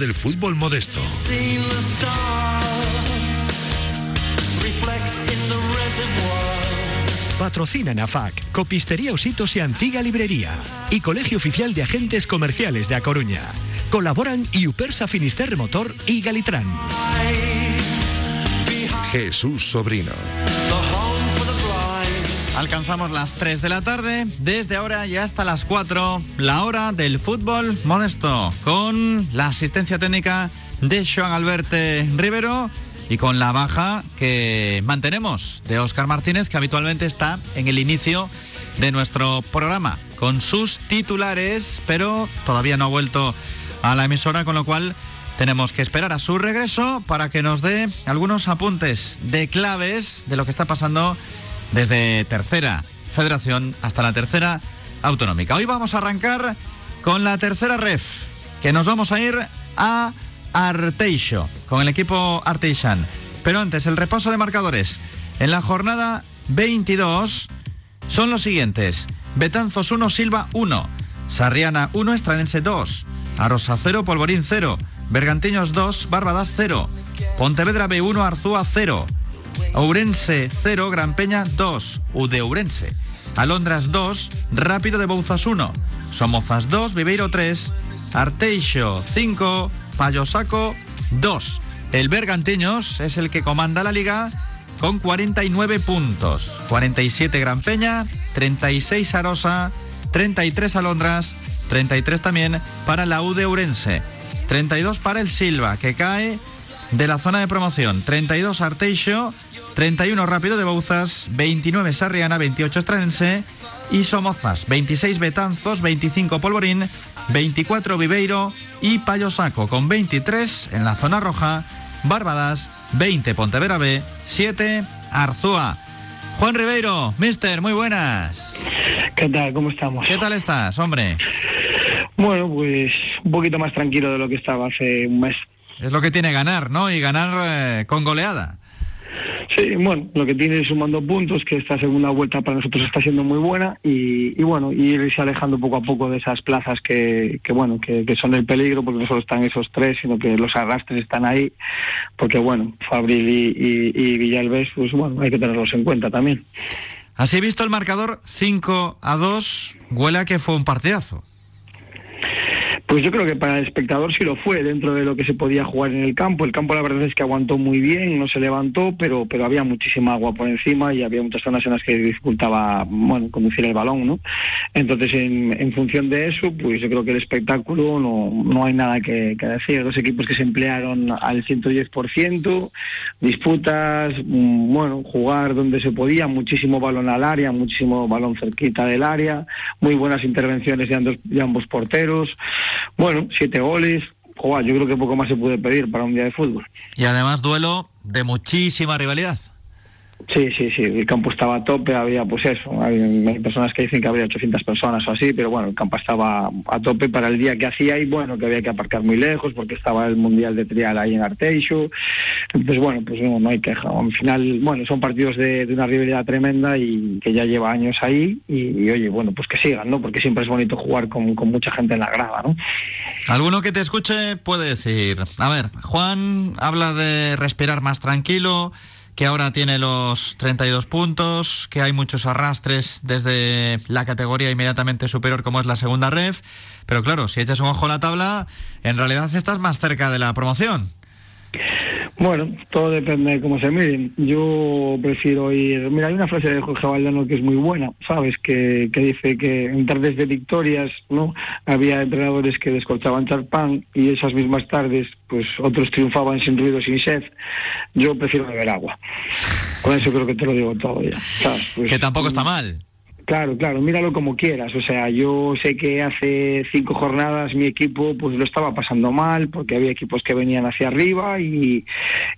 del fútbol modesto. Patrocina AFAC, Copistería Ositos y Antigua Librería y Colegio Oficial de Agentes Comerciales de A Coruña. Colaboran Iupersa Finisterre Motor y Galitrans. Jesús Sobrino. Alcanzamos las 3 de la tarde, desde ahora y hasta las 4, la hora del fútbol modesto, con la asistencia técnica de Joan Alberte Rivero y con la baja que mantenemos de Óscar Martínez, que habitualmente está en el inicio de nuestro programa, con sus titulares, pero todavía no ha vuelto a la emisora, con lo cual tenemos que esperar a su regreso para que nos dé algunos apuntes de claves de lo que está pasando desde tercera federación hasta la tercera autonómica. Hoy vamos a arrancar con la tercera ref, que nos vamos a ir a Arteixo, con el equipo Arteixan. Pero antes, el repaso de marcadores. En la jornada 22 son los siguientes. Betanzos 1, Silva 1, Sarriana 1, Estranense 2, Arosa 0, Polvorín 0, Bergantiños 2, Barbadas 0, Pontevedra B1, Arzúa 0, Ourense 0, Gran Peña 2, Ude Ourense, Alondras 2, Rápido de Bouzas 1, Somozas 2, Viveiro 3, Arteixo 5, Payosaco 2. El Bergantiños es el que comanda la liga con 49 puntos. 47 Gran Peña, 36 Arosa, 33 Alondras, 33 también para la Ude Ourense, 32 para el Silva, que cae de la zona de promoción, 32 Arteixo, 31 Rápido de Bouzas, 29 Sarriana, 28 Estrense y Somozas, 26 Betanzos, 25 Polvorín, 24 Viveiro y Payosaco, con 23 en la zona roja, Barbadas, 20 Pontevera B, 7 Arzúa. Juan Ribeiro, mister, muy buenas. ¿Qué tal? ¿Cómo estamos? ¿Qué tal estás, hombre? Bueno, pues un poquito más tranquilo de lo que estaba hace un mes. Es lo que tiene ganar, ¿no? Y ganar eh, con goleada. Sí, bueno, lo que tiene es sumando puntos, que esta segunda vuelta para nosotros está siendo muy buena y, y bueno, y irse alejando poco a poco de esas plazas que, que bueno, que, que, son el peligro, porque no solo están esos tres, sino que los arrastres están ahí, porque bueno, Fabril y, y, y Villalbés, pues bueno, hay que tenerlos en cuenta también. Así visto el marcador 5 a 2, huele a que fue un partidazo. Pues yo creo que para el espectador sí lo fue dentro de lo que se podía jugar en el campo. El campo la verdad es que aguantó muy bien, no se levantó, pero pero había muchísima agua por encima y había muchas zonas en las que dificultaba bueno conducir el balón, ¿no? Entonces en, en función de eso, pues yo creo que el espectáculo no, no hay nada que, decir. Dos equipos que se emplearon al 110%, disputas, bueno, jugar donde se podía, muchísimo balón al área, muchísimo balón cerquita del área, muy buenas intervenciones de ambos, de ambos porteros. Bueno, siete goles. Joder, yo creo que poco más se puede pedir para un día de fútbol. Y además duelo de muchísima rivalidad. Sí, sí, sí, el campo estaba a tope, había pues eso, hay personas que dicen que habría 800 personas o así, pero bueno, el campo estaba a tope para el día que hacía y bueno, que había que aparcar muy lejos porque estaba el Mundial de Trial ahí en Arteixo, entonces bueno, pues no, no hay queja, al final, bueno, son partidos de, una rivalidad tremenda y que ya lleva años ahí y, oye, bueno, pues que sigan, ¿no? Porque siempre es bonito jugar con mucha gente en la grada, ¿no? Alguno que te escuche puede decir, a ver, Juan habla de respirar más tranquilo, que ahora tiene los 32 puntos, que hay muchos arrastres desde la categoría inmediatamente superior como es la segunda ref, pero claro, si echas un ojo a la tabla, en realidad estás más cerca de la promoción. Bueno, todo depende de cómo se miren. Yo prefiero ir. Mira, hay una frase de Jorge Valdano que es muy buena, ¿sabes? Que, que dice que en tardes de victorias, ¿no? Había entrenadores que descorchaban charpán y esas mismas tardes, pues otros triunfaban sin ruido, sin sed. Yo prefiero beber agua. Con eso creo que te lo digo todo ya. ¿sabes? Pues, que tampoco está mal. Claro, claro, míralo como quieras. O sea, yo sé que hace cinco jornadas mi equipo pues lo estaba pasando mal porque había equipos que venían hacia arriba y,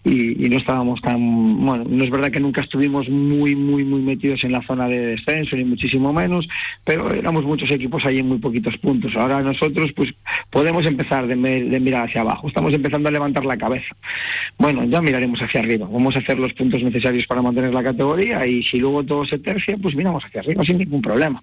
y, no estábamos tan... Bueno, no es verdad que nunca estuvimos muy, muy, muy metidos en la zona de descenso, ni muchísimo menos, pero éramos muchos equipos ahí en muy poquitos puntos. Ahora nosotros pues podemos empezar de, de mirar hacia abajo. Estamos empezando a levantar la cabeza. Bueno, ya miraremos hacia arriba. Vamos a hacer los puntos necesarios para mantener la categoría y si luego todo se tercia, pues miramos hacia arriba sin ningún problema.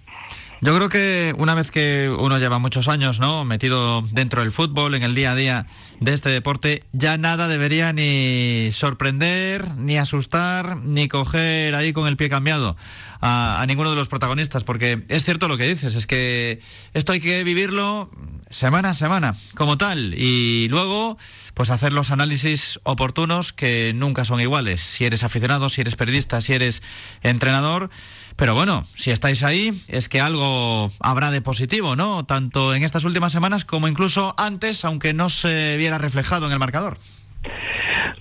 Yo creo que una vez que uno lleva muchos años, ¿no? Metido dentro del fútbol, en el día a día de este deporte, ya nada debería ni sorprender, ni asustar, ni coger ahí con el pie cambiado a, a ninguno de los protagonistas, porque es cierto lo que dices, es que esto hay que vivirlo semana a semana, como tal, y luego pues hacer los análisis oportunos que nunca son iguales. Si eres aficionado, si eres periodista, si eres entrenador, pero bueno, si estáis ahí, es que algo habrá de positivo, ¿no? Tanto en estas últimas semanas como incluso antes, aunque no se viera reflejado en el marcador.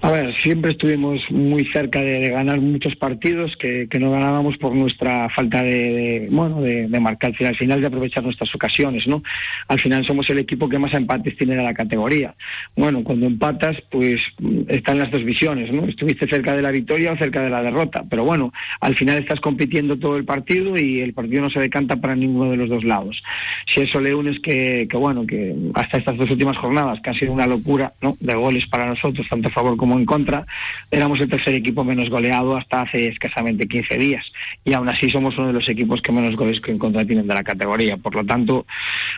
A ver, siempre estuvimos muy cerca de, ganar muchos partidos que, no ganábamos por nuestra falta de, bueno, de, marcar al final, de aprovechar nuestras ocasiones, ¿no? Al final somos el equipo que más empates tiene de la categoría. Bueno, cuando empatas, pues están las dos visiones, ¿no? Estuviste cerca de la victoria o cerca de la derrota, pero bueno, al final estás compitiendo todo el partido y el partido no se decanta para ninguno de los dos lados. Si eso le unes que, que bueno, que hasta estas dos últimas jornadas, que ha sido una locura. De goles para nosotros, tanto a favor como en contra, éramos el tercer equipo menos goleado hasta hace escasamente 15 días. Y aún así somos uno de los equipos que menos goles que en contra tienen de la categoría. Por lo tanto,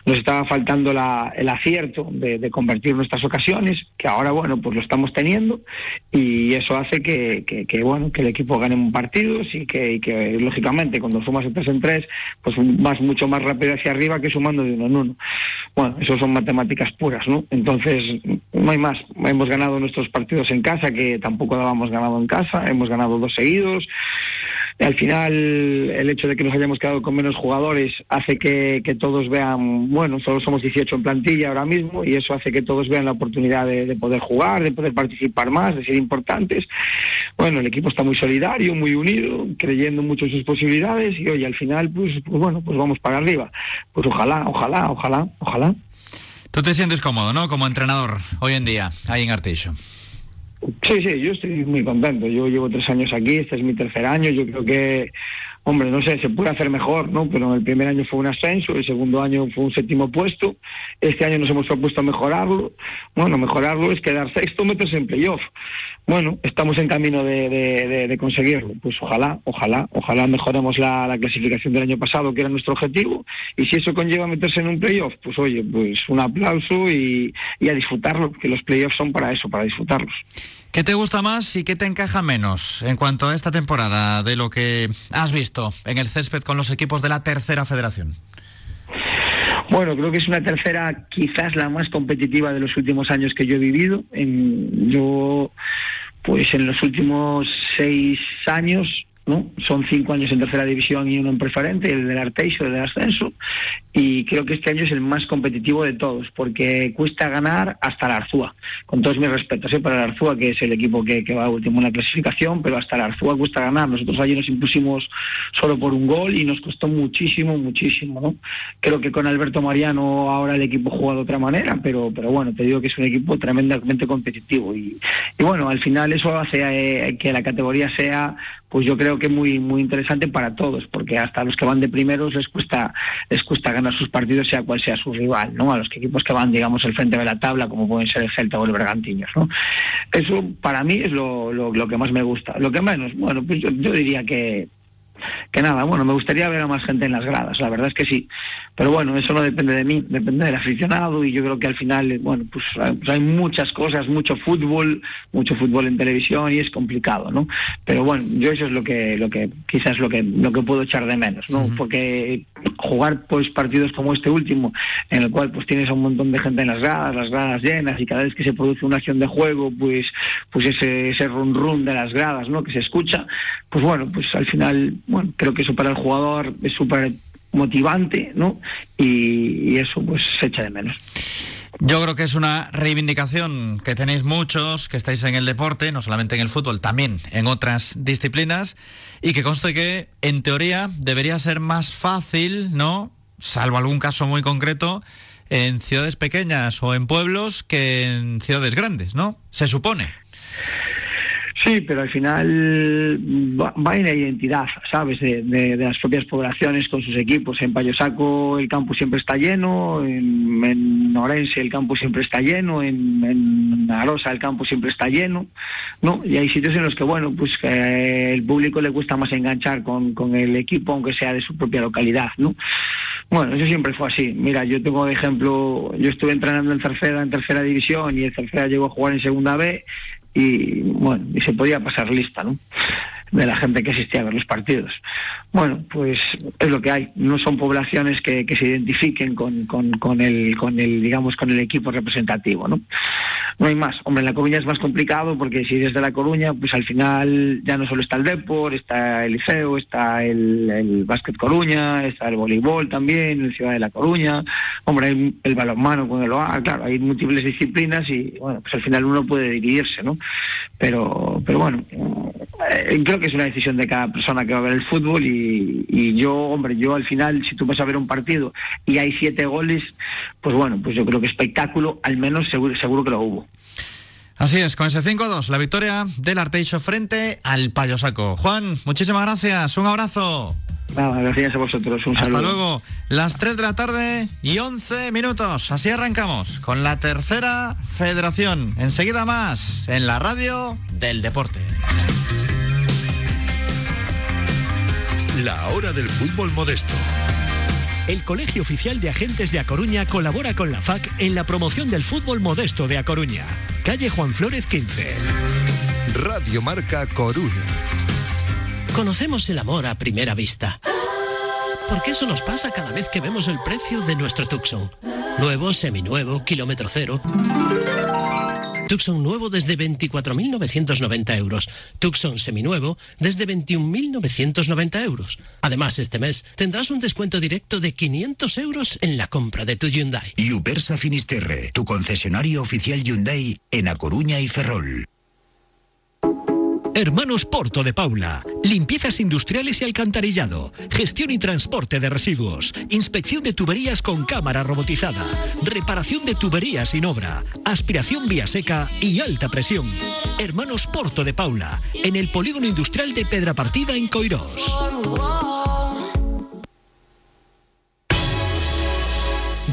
nos estaba faltando la, el acierto de, convertir nuestras ocasiones, que ahora, bueno, pues lo estamos teniendo. Y eso hace que, bueno, que el equipo gane un partido y que, que, lógicamente, cuando sumas el 3 en 3, pues vas mucho más rápido hacia arriba que sumando de uno en uno. Bueno, eso son matemáticas puras, ¿no? Entonces, no hay más. Hemos ganado nuestros partidos en casa, que tampoco dábamos ganado en casa, hemos ganado dos seguidos. Al final, el hecho de que nos hayamos quedado con menos jugadores hace que, todos vean, bueno, solo somos 18 en plantilla ahora mismo y eso hace que todos vean la oportunidad de, poder jugar, de poder participar más, de ser importantes. Bueno, el equipo está muy solidario, muy unido, creyendo mucho en sus posibilidades y hoy al final, pues, pues bueno, pues vamos para arriba. Pues ojalá, ojalá, ojalá, ojalá. Tú te sientes cómodo, ¿no? Como entrenador hoy en día, ahí en Artillo. Sí, sí, yo estoy muy contento. Yo llevo tres años aquí, este es mi tercer año. Yo creo que, hombre, no sé, se puede hacer mejor, ¿no? Pero el primer año fue un ascenso, el segundo año fue un séptimo puesto. Este año nos hemos propuesto mejorarlo. Bueno, mejorarlo es quedar sexto, meterse en playoff. Bueno, estamos en camino de, conseguirlo. Pues ojalá, ojalá, ojalá mejoremos la, clasificación del año pasado, que era nuestro objetivo. Y si eso conlleva meterse en un playoff, pues oye, pues un aplauso y, a disfrutarlo, que los playoffs son para eso, para disfrutarlos. ¿Qué te gusta más y qué te encaja menos en cuanto a esta temporada de lo que has visto en el césped con los equipos de la tercera federación? Bueno, creo que es una tercera quizás la más competitiva de los últimos años que yo he vivido. Yo, pues en los últimos seis años ¿no? Son cinco años en tercera división y uno en preferente, el del Arteixo, el del ascenso, y creo que este año es el más competitivo de todos, porque cuesta ganar hasta la Arzúa, con todos mis respetos ¿eh? para la Arzúa, que es el equipo que, va último en la clasificación, pero hasta la Arzúa cuesta ganar. Nosotros ayer nos impusimos solo por un gol y nos costó muchísimo, muchísimo. ¿no? Creo que con Alberto Mariano ahora el equipo juega de otra manera, pero, pero bueno, te digo que es un equipo tremendamente competitivo. Y, bueno, al final eso hace eh, que la categoría sea pues yo creo que muy muy interesante para todos, porque hasta los que van de primeros les cuesta les cuesta ganar sus partidos sea cual sea su rival, ¿no? A los equipos que van, digamos, al frente de la tabla, como pueden ser el Celta o el Bergantiños, ¿no? Eso para mí es lo, lo, lo que más me gusta. Lo que menos, bueno, pues yo, yo diría que que nada, bueno, me gustaría ver a más gente en las gradas, la verdad es que sí, pero bueno, eso no depende de mí, depende del aficionado y yo creo que al final, bueno, pues, pues hay muchas cosas, mucho fútbol, mucho fútbol en televisión y es complicado, ¿no? Pero bueno, yo eso es lo que, lo que quizás lo que, lo que puedo echar de menos, ¿no? Porque jugar pues partidos como este último, en el cual pues tienes a un montón de gente en las gradas, las gradas llenas y cada vez que se produce una acción de juego, pues, pues ese, ese run run de las gradas, ¿no? Que se escucha, pues bueno, pues al final bueno, creo que eso para el jugador es súper motivante, ¿no? Y, eso pues se echa de menos. Yo creo que es una reivindicación que tenéis muchos que estáis en el deporte, no solamente en el fútbol, también en otras disciplinas, y que conste que, en teoría, debería ser más fácil, ¿no? Salvo algún caso muy concreto, en ciudades pequeñas o en pueblos que en ciudades grandes, ¿no? Se supone. Sí, pero al final va, en la identidad, ¿sabes? De, las propias poblaciones con sus equipos. En Payosaco el campo siempre está lleno, en, en Orense el campo siempre está lleno, en, en, Arosa el campo siempre está lleno, ¿no? Y hay sitios en los que, bueno, pues el público le cuesta más enganchar con, con el equipo, aunque sea de su propia localidad, ¿no? Bueno, eso siempre fue así. Mira, yo tengo de ejemplo, yo estuve entrenando en tercera, en tercera división y el tercera llegó a jugar en segunda B y bueno, y se podía pasar lista, ¿no? De la gente que asistía a ver los partidos. Bueno, pues es lo que hay. No son poblaciones que, que se identifiquen con, con, el, con el, digamos, con el equipo representativo, ¿no? No hay más. Hombre, en La Coruña es más complicado porque si desde La Coruña, pues al final ya no solo está el Depor, está el Liceo, está el, el Básquet Coruña, está el voleibol también, el Ciudad de La Coruña, hombre, el balonmano con el OA, claro, hay múltiples disciplinas y, bueno, pues al final uno puede dividirse, ¿no? Pero, pero bueno, eh, creo es una decisión de cada persona que va a ver el fútbol y, y, yo, hombre, yo al final, si tú vas a ver un partido y hay siete goles, pues bueno, pues yo creo que espectáculo, al menos seguro, seguro que lo hubo. Así es, con ese 5-2, la victoria del Arteixo frente al Payosaco. Juan, muchísimas gracias, un abrazo. Nada, gracias a vosotros. Un Hasta luego. Las 3 de la tarde y 11 minutos. Así arrancamos con la tercera federación. Enseguida más en la radio del deporte. La hora del fútbol modesto. El Colegio Oficial de Agentes de A Coruña colabora con la FAC en la promoción del fútbol modesto de A Coruña. Calle Juan Flores 15. Radio Marca Coruña. Conocemos el amor a primera vista. Porque eso nos pasa cada vez que vemos el precio de nuestro Tucson. Nuevo, seminuevo, kilómetro cero. Tucson nuevo desde 24.990 euros. Tucson seminuevo desde 21.990 euros. Además, este mes tendrás un descuento directo de 500 euros en la compra de tu Hyundai. Upersa Finisterre, tu concesionario oficial Hyundai en A Coruña y Ferrol. Hermanos Porto de Paula. Limpiezas industriales y alcantarillado. Gestión y transporte de residuos. Inspección de tuberías con cámara robotizada. Reparación de tuberías sin obra. Aspiración vía seca y alta presión. Hermanos Porto de Paula. En el polígono industrial de Pedra Partida en Coirós.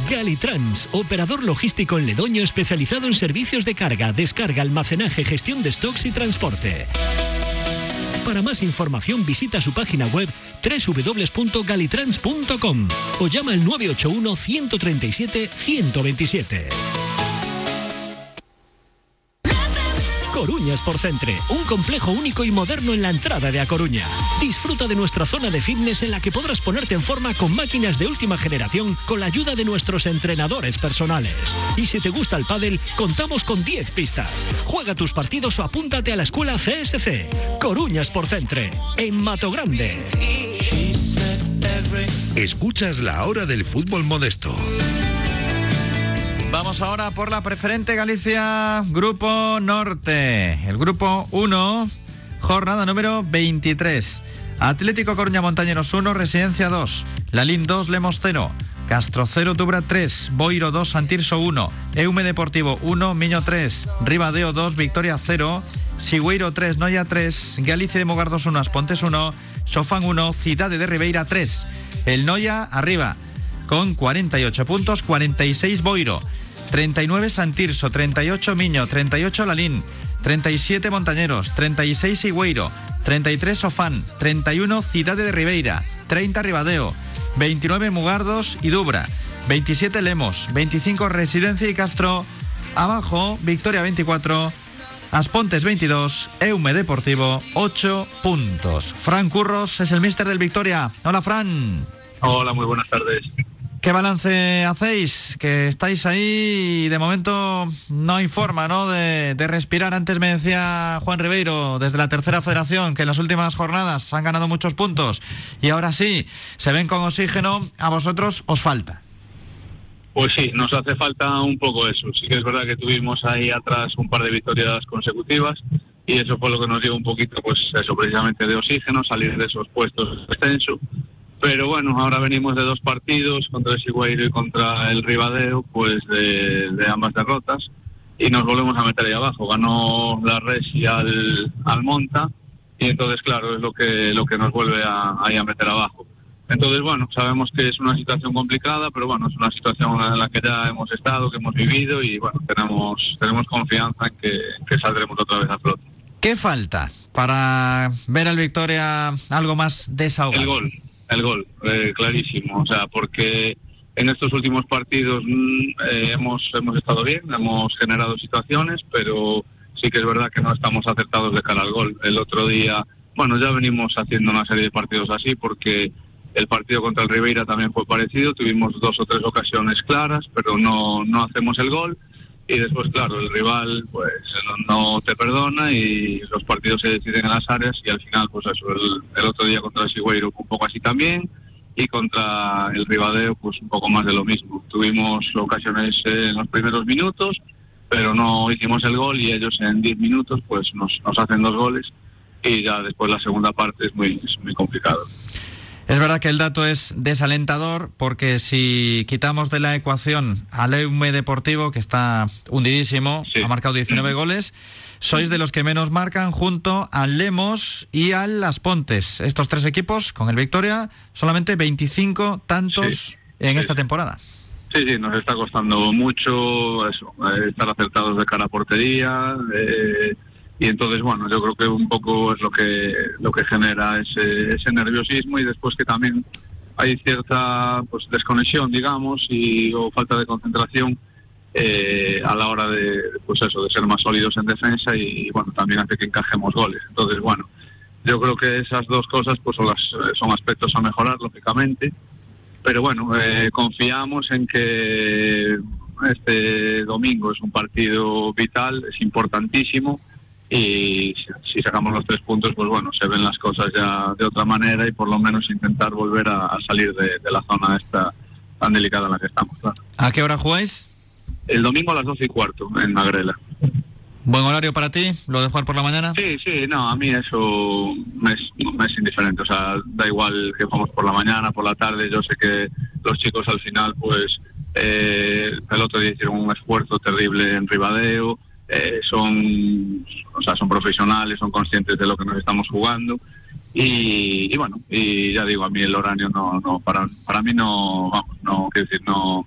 Galitrans, operador logístico en Ledoño especializado en servicios de carga, descarga, almacenaje, gestión de stocks y transporte. Para más información visita su página web www.galitrans.com o llama al 981 137 127. Coruñas por Centre, un complejo único y moderno en la entrada de A Coruña. Disfruta de nuestra zona de fitness en la que podrás ponerte en forma con máquinas de última generación con la ayuda de nuestros entrenadores personales. Y si te gusta el pádel, contamos con 10 pistas. Juega tus partidos o apúntate a la escuela CSC. Coruñas por Centre, en Mato Grande. Escuchas la hora del fútbol modesto. Vamos ahora por la preferente Galicia, Grupo Norte. El Grupo 1, jornada número 23. Atlético Coruña Montañeros 1, Residencia 2. Lalín 2, Lemos 0. Castro 0, Dubra 3. Boiro 2, Santirso 1. Eume Deportivo 1, Miño 3. Ribadeo 2, Victoria 0. Sigüeiro 3, Noya 3. Galicia de Mogardos 1, Aspontes 1. Sofán 1, Cidade de Ribeira 3. El Noya arriba con 48 puntos, 46 Boiro. 39 Santirso, 38 Miño, 38 Lalín, 37 Montañeros, 36 Higüeiro, 33 Sofán, 31 Cidade de Ribeira, 30 Ribadeo, 29 Mugardos y Dubra, 27 Lemos, 25 Residencia y Castro, abajo Victoria 24, Aspontes 22, Eume Deportivo 8 puntos. Fran Curros es el mister del Victoria. Hola Fran. Hola, muy buenas tardes. ¿Qué balance hacéis? Que estáis ahí y de momento no hay forma ¿no? De, respirar. Antes me decía Juan Ribeiro desde la tercera federación que en las últimas jornadas han ganado muchos puntos y ahora sí, se ven con oxígeno, a vosotros os falta. Pues sí, nos hace falta un poco eso. Sí que es verdad que tuvimos ahí atrás un par de victorias consecutivas y eso fue lo que nos dio un poquito, pues eso precisamente de oxígeno, salir de esos puestos de descenso pero bueno, ahora venimos de dos partidos, contra el Sigüeiro y contra el Ribadeo, pues de, ambas derrotas. y nos volvemos a meter ahí abajo. Ganó la Resi al, al Monta y entonces, claro, es lo que, lo que nos vuelve a, ahí a meter abajo. Entonces, bueno, sabemos que es una situación complicada, pero bueno, es una situación en la que ya hemos estado, que hemos vivido y bueno, tenemos, tenemos confianza en que, que saldremos otra vez a flote. ¿Qué falta para ver al Victoria algo más desahogado? El gol, el gol, eh, clarísimo. O sea, porque en estos últimos partidos mm, eh, hemos, hemos estado bien, hemos generado situaciones, pero sí que es verdad que no estamos acertados de cara al gol. El otro día, bueno, ya venimos haciendo una serie de partidos así porque el partido contra el Ribeira también fue parecido, tuvimos dos o tres ocasiones claras, pero no, no hacemos el gol. Y después, claro, el rival pues no, te perdona y los partidos se deciden en las áreas y al final, pues eso, el, otro día contra el Sigüeiro un poco así también y contra el Ribadeo pues un poco más de lo mismo. Tuvimos ocasiones en los primeros minutos, pero no hicimos el gol y ellos en 10 minutos pues nos, nos hacen dos goles y ya después la segunda parte es muy, es muy complicado. Es verdad que el dato es desalentador porque si quitamos de la ecuación al Eume Deportivo, que está hundidísimo, ha marcado 19 goles, sois de los que menos marcan junto al Lemos y al Las Pontes. Estos tres equipos, con el Victoria, solamente 25 tantos en esta temporada. Sí, sí, nos está costando mucho eso, eh, estar acertados de cara a portería. Eh, y entonces bueno yo creo que un poco es lo que lo que genera ese, ese nerviosismo y después que también hay cierta pues desconexión digamos y o falta de concentración eh, a la hora de pues eso de ser más sólidos en defensa y, bueno también hace que encajemos goles. Entonces bueno yo creo que esas dos cosas pues son las son aspectos a mejorar lógicamente. Pero bueno eh, confiamos en que este domingo es un partido vital es importantísimo y si sacamos los tres puntos, pues bueno, se ven las cosas ya de otra manera y por lo menos intentar volver a, salir de, la zona esta tan delicada en la que estamos. ¿A qué hora jugáis? El domingo a las doce y cuarto en Magrela. ¿Buen horario para ti? ¿Lo de jugar por la mañana? Sí, sí, no, a mí eso me es, es indiferente. O sea, da igual que jugamos por la mañana, por la tarde. Yo sé que los chicos al final, pues, eh, el otro día hicieron un esfuerzo terrible en Ribadeo eh, son, o sea, son profesionales, son conscientes de lo que nos estamos jugando. Y, bueno, y ya digo, a mí el horario no, no para, para mí no, vamos, no, quiero decir, no,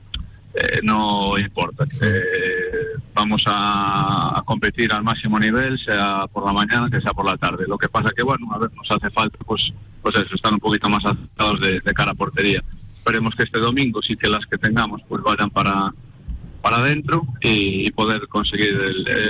eh, no importa. Eh, vamos a, competir al máximo nivel, sea por la mañana, que sea por la tarde. Lo que pasa que, bueno, a ver, nos hace falta, pues, pues eso, estar un poquito más acertados de, de cara a portería. Esperemos que este domingo sí que las que tengamos, pues vayan para, para adentro y, poder conseguir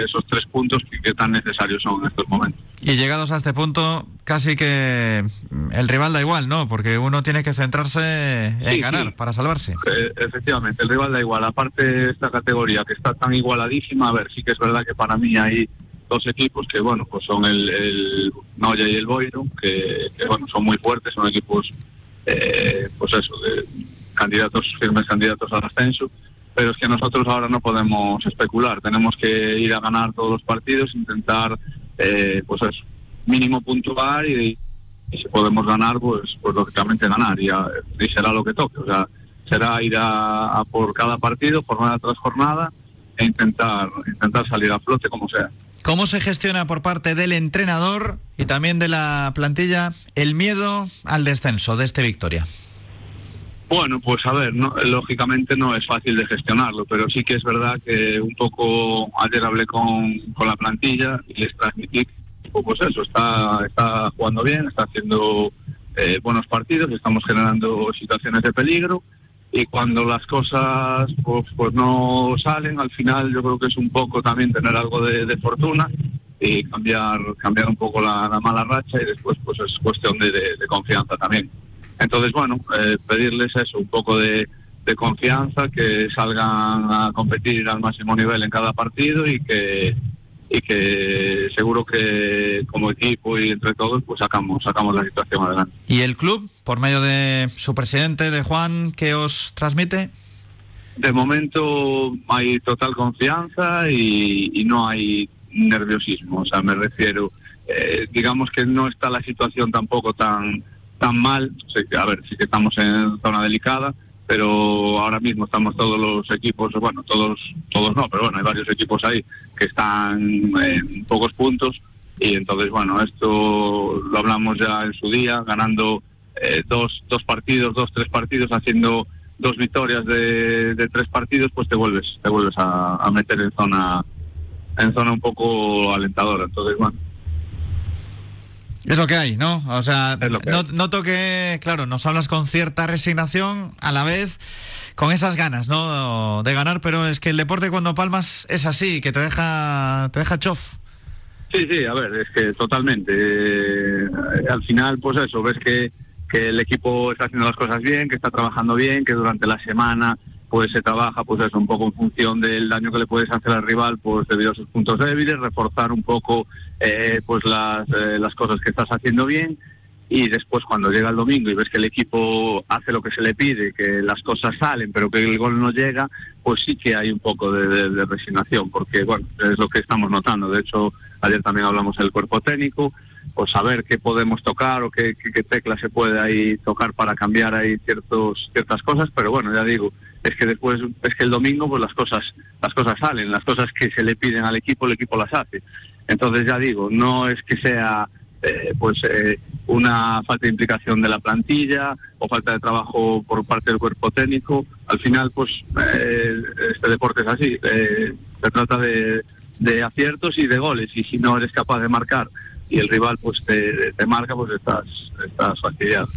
esos tres puntos que, tan necesarios son en estos momentos. Y llegados a este punto, casi que el rival da igual, ¿no? Porque uno tiene que centrarse en ganar para salvarse. Eh, efectivamente, el rival da igual. Aparte de esta categoría que está tan igualadísima, a ver, sí que es verdad que para mí hay dos equipos que, bueno, pues son el, el Noya y el Boiro, que, bueno, son muy fuertes, son equipos, eh, pues eso, de candidatos, firmes candidatos al ascenso pero es que nosotros ahora no podemos especular, tenemos que ir a ganar todos los partidos, intentar, eh, pues eso, mínimo puntuar y, si podemos ganar, pues, pues lógicamente ganar y, será lo que toque, o sea, será ir a, por cada partido, jornada tras jornada e intentar, intentar salir a flote como sea. ¿Cómo se gestiona por parte del entrenador y también de la plantilla el miedo al descenso de este Victoria? Bueno, pues a ver, no, lógicamente no es fácil de gestionarlo, pero sí que es verdad que un poco ayer hablé con, la plantilla y les transmití, pues eso, está, está jugando bien, está haciendo eh, buenos partidos, estamos generando situaciones de peligro y cuando las cosas pues, pues no salen, al final yo creo que es un poco también tener algo de, fortuna y cambiar cambiar un poco la, mala racha y después pues es cuestión de confianza también. Entonces, bueno, eh, pedirles eso, un poco de, confianza, que salgan a competir al máximo nivel en cada partido y que y que seguro que como equipo y entre todos pues sacamos sacamos la situación adelante. ¿Y el club, por medio de su presidente, de Juan, qué os transmite? De momento hay total confianza y, no hay nerviosismo, o sea, me refiero, eh, digamos que no está la situación tampoco tan tan mal, a ver, sí que estamos en zona delicada, pero ahora mismo estamos todos los equipos, bueno, todos, todos no, pero bueno, hay varios equipos ahí que están en pocos puntos y entonces, bueno, esto lo hablamos ya en su día, ganando eh, dos, dos partidos, dos, tres partidos, haciendo dos victorias de, de tres partidos, pues te vuelves, te vuelves a, a meter en zona, en zona un poco alentadora. Entonces, bueno, Es lo que hay, ¿no? O sea, no- noto que, claro, nos hablas con cierta resignación, a la vez con esas ganas, ¿no? De ganar, pero es que el deporte cuando palmas es así, que te deja, te deja chof. Sí, sí, a ver, es que totalmente. Eh, al final, pues eso, ves que, que el equipo está haciendo las cosas bien, que está trabajando bien, que durante la semana pues se trabaja pues eso un poco en función del daño que le puedes hacer al rival pues debido a sus puntos débiles reforzar un poco eh, pues las, eh, las cosas que estás haciendo bien y después cuando llega el domingo y ves que el equipo hace lo que se le pide, que las cosas salen, pero que el gol no llega, pues sí que hay un poco de, de- de resignación, porque bueno, es lo que estamos notando. De hecho, ayer también hablamos del cuerpo técnico, pues saber qué podemos tocar o qué, qué, qué tecla se puede ahí tocar para cambiar ahí ciertos, ciertas cosas, pero bueno, ya digo, es que después, es que el domingo pues las cosas, las cosas salen, las cosas que se le piden al equipo, el equipo las hace. Entonces ya digo, no es que sea eh, pues eh, una falta de implicación de la plantilla o falta de trabajo por parte del cuerpo técnico. Al final, pues eh, este deporte es así. eh, se trata de, de aciertos y de goles. Y si no eres capaz de marcar y el rival pues te, te marca, pues estás, estás fastidiado.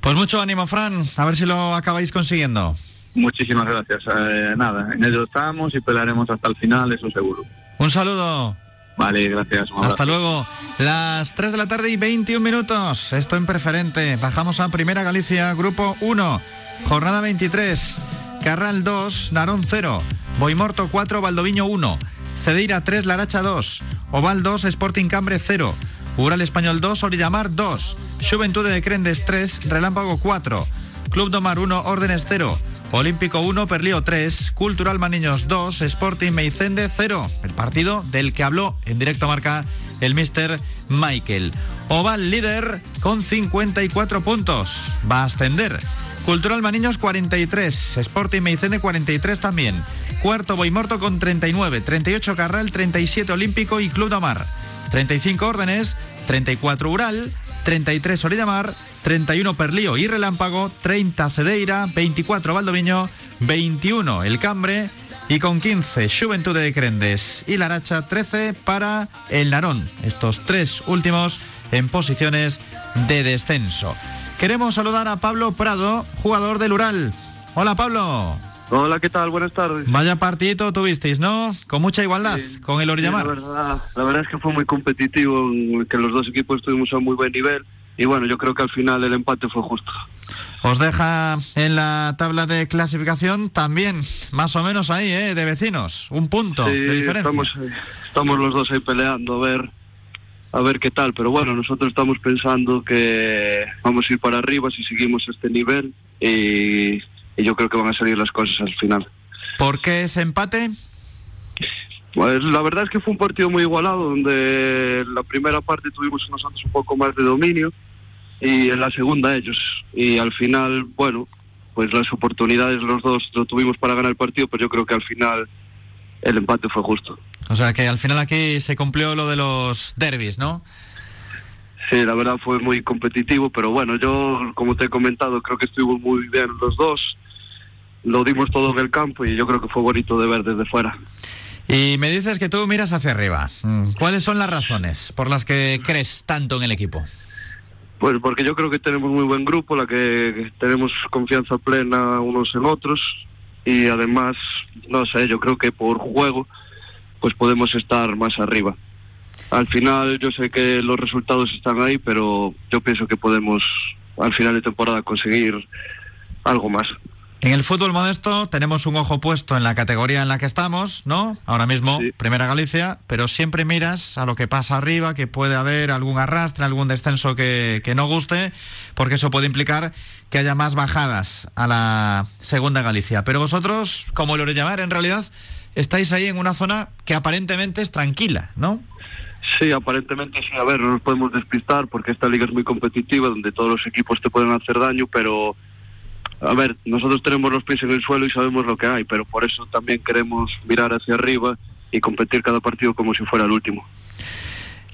Pues mucho ánimo, Fran, a ver si lo acabáis consiguiendo. Muchísimas gracias. Eh, nada, en ello estamos y pelearemos hasta el final, eso seguro. Un saludo. Vale, gracias. Hasta luego. Las 3 de la tarde y 21 minutos. Esto en preferente. Bajamos a Primera Galicia, Grupo 1. Jornada 23. Carral 2, Narón 0. Boimorto 4, Valdoviño 1. Cedeira 3, Laracha 2. Oval 2, Sporting Cambre 0. Ural Español 2, Orillamar 2. Juventud de Crendes 3, Relámpago 4. Club Domar 1, Órdenes 0. Olímpico 1, Perlío 3, Cultural Maniños 2, Sporting Meicende 0. El partido del que habló en directo marca el Mr. Michael. Oval líder con 54 puntos. Va a ascender. Cultural Maniños 43, Sporting Meicende 43 también. Cuarto Boimorto con 39, 38 Carral, 37 Olímpico y Club Domar. 35 órdenes, 34 Ural, 33 Orillamar, 31 Perlío y Relámpago, 30 Cedeira, 24 Valdoviño, 21 El Cambre y con 15 Juventud de Crendes y Laracha, 13 para el Narón. Estos tres últimos en posiciones de descenso. Queremos saludar a Pablo Prado, jugador del Ural. Hola Pablo. Hola, ¿qué tal? Buenas tardes. Vaya partidito tuvisteis, ¿no? Con mucha igualdad, con el Sí, Orillamar. la, verdad, la verdad es que fue muy competitivo, que los dos equipos estuvimos a muy buen nivel y bueno, yo creo que al final el empate fue justo. Os deja en la tabla de clasificación también, más o menos ahí, ¿eh? de vecinos. Un punto Sí, de diferencia. estamos, estamos los dos ahí peleando a ver a ver qué tal, pero bueno, nosotros estamos pensando que vamos a ir para arriba si seguimos este nivel y, y yo creo que van a salir las cosas al final. ¿Por qué ese empate? Pues la verdad es que fue un partido muy igualado, donde en la primera parte tuvimos nosotros un poco más de dominio y en la segunda ellos. Y al final, bueno, pues las oportunidades los dos lo tuvimos para ganar el partido, pero yo creo que al final el empate fue justo. O sea que al final aquí se cumplió lo de los derbis, ¿no? Sí, la verdad fue muy competitivo, pero bueno, yo, como te he comentado, creo que estuvimos muy bien los dos. Lo dimos todo en el campo y yo creo que fue bonito de ver desde fuera. Y me dices que tú miras hacia arriba. Mm, ¿Cuáles son las razones por las que crees tanto en el equipo? Pues porque yo creo que tenemos muy buen grupo, la que tenemos confianza plena unos en otros y además, no sé, yo creo que por juego pues podemos estar más arriba. Al final yo sé que los resultados están ahí, pero yo pienso que podemos al final de temporada conseguir algo más. En el fútbol modesto tenemos un ojo puesto en la categoría en la que estamos, ¿no? Ahora mismo, Primera Galicia, pero siempre miras a lo que pasa arriba, que puede haber algún arrastre, algún descenso que, que no guste, porque eso puede implicar que haya más bajadas a la Segunda Galicia. Pero vosotros, como lo llamar, en realidad estáis ahí en una zona que aparentemente es tranquila, ¿no? Sí, aparentemente sí. A ver, no nos podemos despistar porque esta liga es muy competitiva, donde todos los equipos te pueden hacer daño, pero a ver, nosotros tenemos los pies en el suelo y sabemos lo que hay, pero por eso también queremos mirar hacia arriba y competir cada partido como si fuera el último.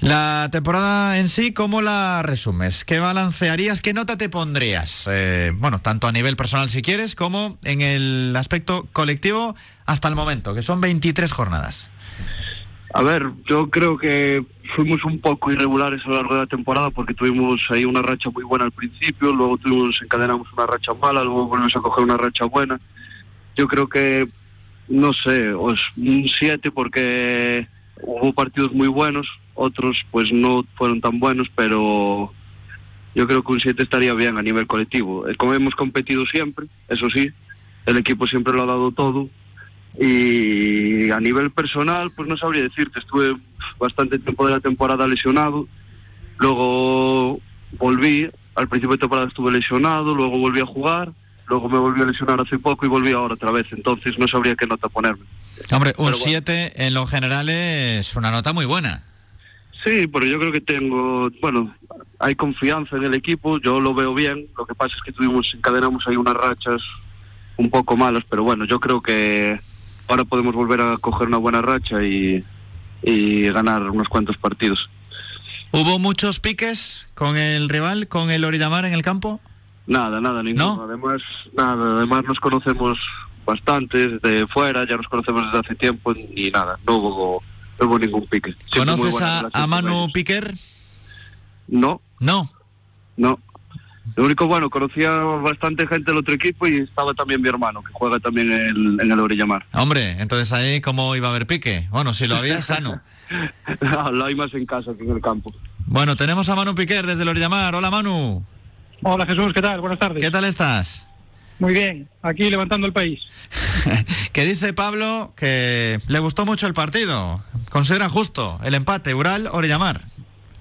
La temporada en sí, ¿cómo la resumes? ¿Qué balancearías? ¿Qué nota te pondrías? Eh, bueno, tanto a nivel personal si quieres, como en el aspecto colectivo hasta el momento, que son 23 jornadas. A ver, yo creo que fuimos un poco irregulares a lo largo de la temporada porque tuvimos ahí una racha muy buena al principio, luego tuvimos, encadenamos una racha mala, luego volvimos a coger una racha buena. Yo creo que, no sé, os, un 7 porque hubo partidos muy buenos, otros pues no fueron tan buenos, pero yo creo que un 7 estaría bien a nivel colectivo. Eh, Como hemos competido siempre, eso sí, el equipo siempre lo ha dado todo. Y a nivel personal, pues no sabría decirte, estuve bastante tiempo de la temporada lesionado, luego volví, al principio de temporada estuve lesionado, luego volví a jugar, luego me volví a lesionar hace poco y volví ahora otra vez, entonces no sabría qué nota ponerme. Hombre, un Pero bueno. 7 en lo general es una nota muy buena. Sí, pero yo creo que tengo, bueno, hay confianza en el equipo, yo lo veo bien, lo que pasa es que tuvimos, encadenamos ahí unas rachas un poco malas, pero bueno, yo creo que ahora podemos volver a coger una buena racha y, y ganar unos cuantos partidos. ¿Hubo muchos piques con el rival, con el Oridamar en el campo? Nada, nada, ninguno. Además, nada, además nos conocemos bastante desde fuera, ya nos conocemos desde hace tiempo y nada, no hubo, no hubo ningún pique. Siempre ¿Conoces a, a Manu. Piquer? No, No. no. Lo único bueno, conocía bastante gente del otro equipo y estaba también mi hermano, que juega también en el, en el Orillamar. Hombre, entonces ahí, ¿cómo iba a haber pique? Bueno, si lo había, sano. Lo hay más en casa que en el campo. Bueno, tenemos a Manu Piquer desde el Oridamar. Hola, Manu. Hola Jesús, ¿qué tal? Buenas tardes. ¿Qué tal estás? Muy bien, aquí levantando el país. que dice Pablo que le gustó mucho el partido. Considera justo el empate Ural-Orillamar.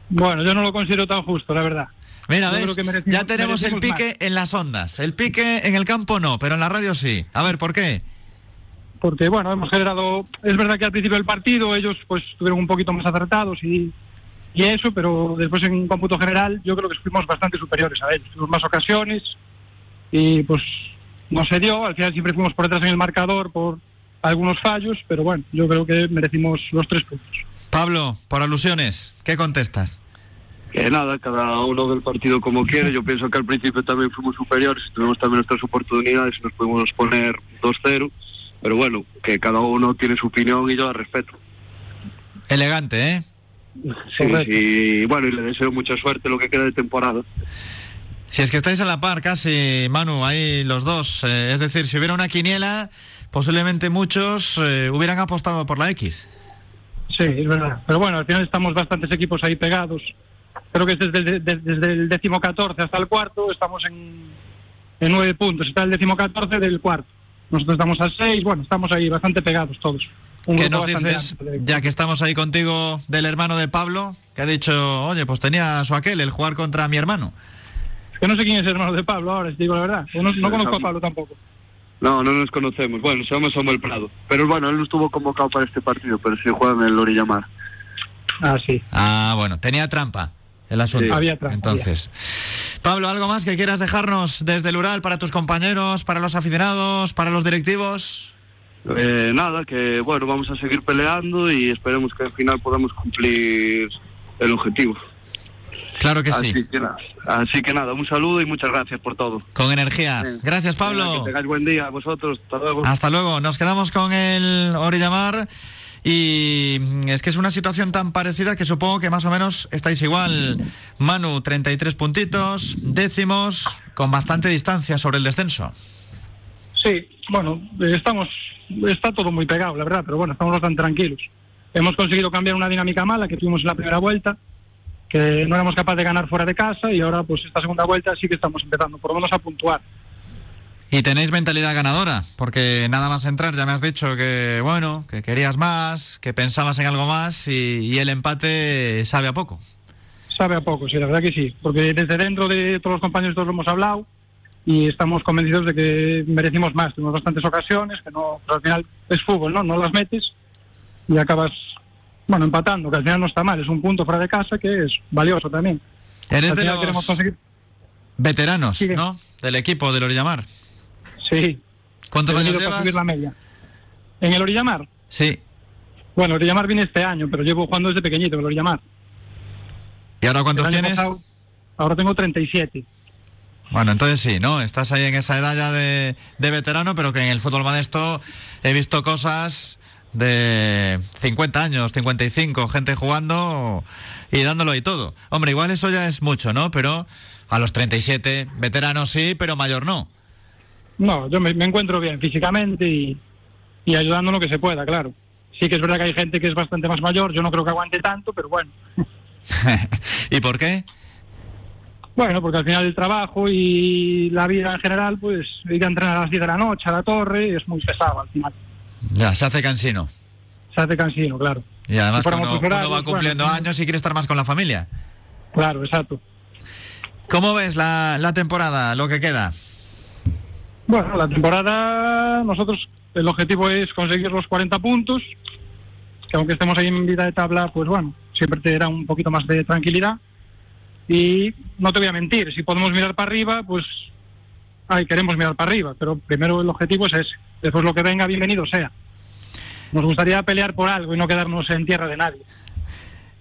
Bueno, yo no lo considero tan justo, la verdad. Mira, ¿ves? que merecimos- ya tenemos el pique en las ondas. El pique en el campo no, pero en la radio sí. A ver, ¿por qué? Porque, bueno, hemos generado... Es verdad que al principio del partido ellos pues estuvieron un poquito más acertados y, y eso, pero después en cómputo general yo creo que fuimos bastante superiores a ellos. Tuvimos más ocasiones y pues no se dio. Al final siempre fuimos por detrás en el marcador por algunos fallos, pero bueno, yo creo que merecimos los tres puntos. Pablo, por alusiones, ¿qué contestas? Que nada, cada uno del partido como quiere. Yo pienso que al principio también fuimos superiores, tuvimos también nuestras oportunidades y nos pudimos poner 2-0. Pero bueno, que cada uno tiene su opinión y yo la respeto. Elegante, ¿eh? Sí, sí. Bueno, y le deseo mucha suerte lo que queda de temporada. Si es que estáis a la par casi, Manu, ahí los dos. Eh, es decir, si hubiera una quiniela, posiblemente muchos eh, hubieran apostado por la X. Sí, es verdad. Pero bueno, al final estamos bastantes equipos ahí pegados. Creo que es desde, el- de- desde el décimo 14 hasta el cuarto, estamos en, en nueve puntos. Está el décimo 14 del cuarto. Nosotros estamos a seis, bueno, estamos ahí bastante pegados todos. Un ¿Qué nos dices, amplio ya que estamos ahí contigo, del hermano de Pablo, que ha dicho, oye, pues tenía su aquel, el jugar contra mi hermano? Es que no sé quién es el hermano de Pablo ahora, si digo la verdad. No conozco a Pablo tampoco. No, no nos conocemos. Bueno, se llama Samuel Prado. Pero bueno, él no estuvo convocado para este partido, pero sí juega en el Orillamar. Ah, sí. Ah, bueno, tenía trampa el asunto. Sí. Había trampa, Entonces, Pablo, ¿algo más que quieras dejarnos desde el Ural para tus compañeros, para los aficionados, para los directivos? Eh, nada, que bueno, vamos a seguir peleando y esperemos que al final podamos cumplir el objetivo. Claro que sí, Así que, nada, así que nada, un saludo y muchas gracias por todo. con energía. Gracias, Pablo. que tengáis buen día a vosotros. Hasta luego. Hasta luego. Nos quedamos con el Orillamar. Y mm, es que es una situación tan parecida que supongo que más o menos estáis igual. Manu, 33 puntitos, décimos, con bastante distancia sobre el descenso. Sí, bueno, estamos, está todo muy pegado, la verdad, pero bueno, estamos bastante tranquilos. Hemos conseguido cambiar una dinámica mala que tuvimos en la primera vuelta, que no éramos capaces de ganar fuera de casa y ahora pues esta segunda vuelta sí que estamos empezando por lo menos a puntuar. Y tenéis mentalidad ganadora, porque nada más entrar ya me has dicho que, bueno, que querías más, que pensabas en algo más y, y el empate sabe a poco. Sabe a poco, sí, la verdad que sí, porque desde dentro de todos los compañeros todos lo hemos hablado y estamos convencidos de que merecimos más. Tuvimos bastantes ocasiones, que no, pero al final es fútbol, ¿no? No las metes y acabas, bueno, empatando, que al final no está mal, es un punto fuera de casa que es valioso también. Eres de los queremos conseguir veteranos, Sí. ¿no? Del equipo del Orillamar. Sí. ¿Cuántos años llevas? subir la media. ¿En el Orillamar? Sí. Bueno, el Orillamar viene este año, pero llevo jugando desde pequeñito el Orillamar. ¿Y ahora cuántos tienes? pasado- ahora tengo 37. Bueno, entonces sí, ¿no? Estás ahí en esa edad ya de, de veterano, pero que en el fútbol modesto he visto cosas de 50 años, 55, gente jugando y dándolo y todo. Hombre, igual eso ya es mucho, ¿no? Pero a los 37, veterano sí, pero mayor no. No, yo me, me encuentro bien físicamente y, y ayudando lo que se pueda, claro. Sí que es verdad que hay gente que es bastante más mayor, yo no creo que aguante tanto, pero bueno. ¿Y por qué? Bueno, porque al final el trabajo y la vida en general, pues ir a entrenar a las 10 de la noche a la torre es muy pesado al final. Ya, se hace cansino. Se hace cansino, claro. Y además para uno, va cumpliendo años y quiere estar más con la familia. Claro, exacto. ¿Cómo ves la, la temporada, lo que queda? Bueno, la temporada, nosotros el objetivo es conseguir los 40 puntos, que aunque estemos ahí en vida de tabla, pues bueno, siempre te dará un poquito más de tranquilidad. Y no te voy a mentir, si podemos mirar para arriba, pues ay, queremos mirar para arriba, pero primero el objetivo es ese. Después lo que venga, bienvenido sea. Nos gustaría pelear por algo y no quedarnos en tierra de nadie.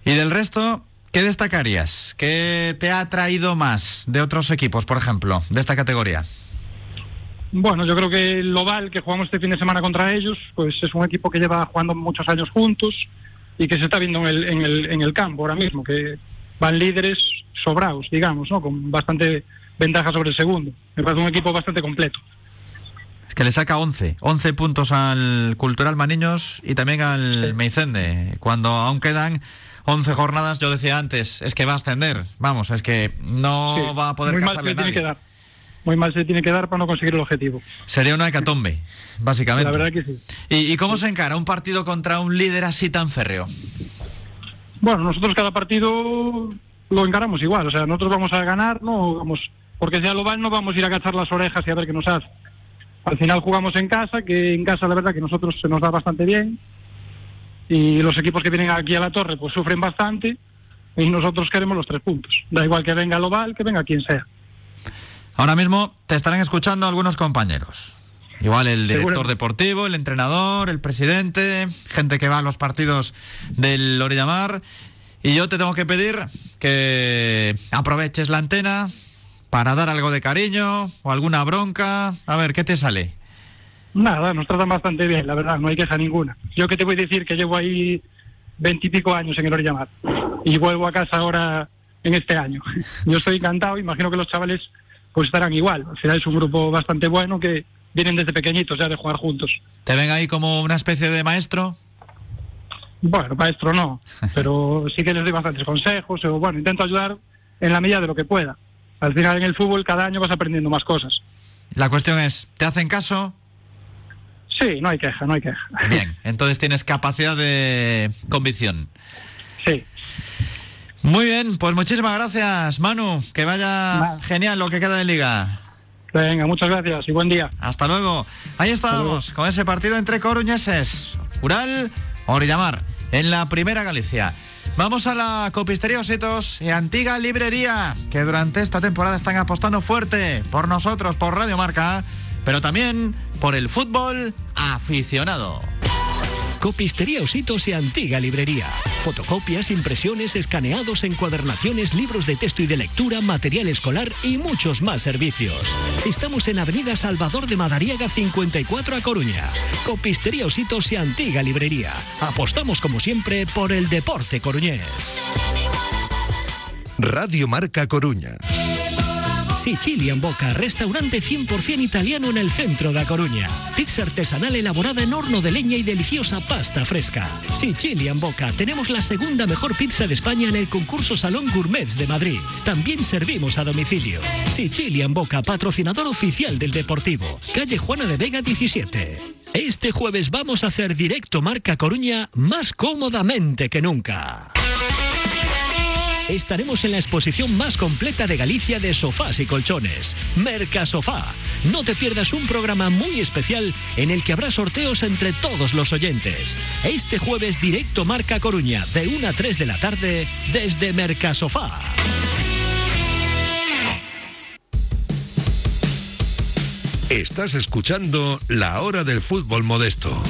Y del resto, ¿qué destacarías? ¿Qué te ha atraído más de otros equipos, por ejemplo, de esta categoría? Bueno, yo creo que el Oval que jugamos este fin de semana contra ellos, pues es un equipo que lleva jugando muchos años juntos y que se está viendo en el, en el, en el campo ahora mismo, que van líderes sobrados, digamos, ¿no? Con bastante ventaja sobre el segundo. Me parece un equipo bastante completo. Es que le saca 11, 11 puntos al Cultural Maniños y también al Meicende. Cuando aún quedan 11 jornadas, yo decía antes, es que va a ascender. Vamos, es que no Sí, va a poder muy mal cazarle le tiene nadie. que dar. Muy mal se tiene que dar para no conseguir el objetivo. Sería una hecatombe, básicamente. La verdad que sí. ¿Y, y cómo se encara un partido contra un líder así tan férreo? Bueno, nosotros cada partido lo encaramos igual. O sea, nosotros vamos a ganar, no vamos, porque sea Oval no vamos a ir a cachar las orejas y a ver qué nos hace. Al final jugamos en casa, que en casa la verdad que nosotros se nos da bastante bien. Y los equipos que vienen aquí a la torre pues sufren bastante y nosotros queremos los tres puntos. Da igual que venga el Oval, que venga quien sea. Ahora mismo te estarán escuchando algunos compañeros. Igual el director deportivo, el entrenador, el presidente, gente que va a los partidos del Orillamar. Y yo te tengo que pedir que aproveches la antena para dar algo de cariño o alguna bronca. A ver, ¿qué te sale? Nada, nos tratan bastante bien, la verdad, no hay queja ninguna. Yo que te voy a decir que llevo ahí veintipico años en el Orillamar y vuelvo a casa ahora en este año. Yo estoy encantado, imagino que los chavales pues estarán igual. Al final es un grupo bastante bueno que vienen desde pequeñitos ya de jugar juntos. ¿Te ven ahí como una especie de maestro? Bueno, maestro no, pero sí que les doy bastantes consejos o bueno, intento ayudar en la medida de lo que pueda. Al final en el fútbol cada año vas aprendiendo más cosas. La cuestión es, ¿te hacen caso? Sí, no hay queja, no hay queja. Bien, entonces tienes capacidad de convicción. Sí. Muy bien, pues muchísimas gracias, Manu. Que vaya genial lo que queda de liga. Venga, muchas gracias y buen día. Hasta luego. Ahí estábamos, con ese partido entre coruñeses. Ural, Orillamar, en la primera Galicia. Vamos a la copistería Ositos y Antigua Librería, que durante esta temporada están apostando fuerte por nosotros, por Radio Marca, pero también por el fútbol aficionado. Copistería Ositos y Antigua Librería. Fotocopias, impresiones, escaneados, encuadernaciones, libros de texto y de lectura, material escolar y muchos más servicios. Estamos en Avenida Salvador de Madariaga 54 a Coruña. Copistería Ositos y Antigua Librería. Apostamos como siempre por el deporte coruñés. Radio Marca Coruña. Sicilian Boca, restaurante 100% italiano en el centro de A Coruña. Pizza artesanal elaborada en horno de leña y deliciosa pasta fresca. Sicilian Boca, tenemos la segunda mejor pizza de España en el concurso Salón Gourmets de Madrid. También servimos a domicilio. Sicilian Boca, patrocinador oficial del Deportivo. Calle Juana de Vega 17. Este jueves vamos a hacer directo Marca Coruña más cómodamente que nunca. Estaremos en la exposición más completa de Galicia de sofás y colchones, Mercasofá. No te pierdas un programa muy especial en el que habrá sorteos entre todos los oyentes. Este jueves directo Marca Coruña, de 1 a 3 de la tarde, desde Mercasofá. Estás escuchando La Hora del Fútbol Modesto.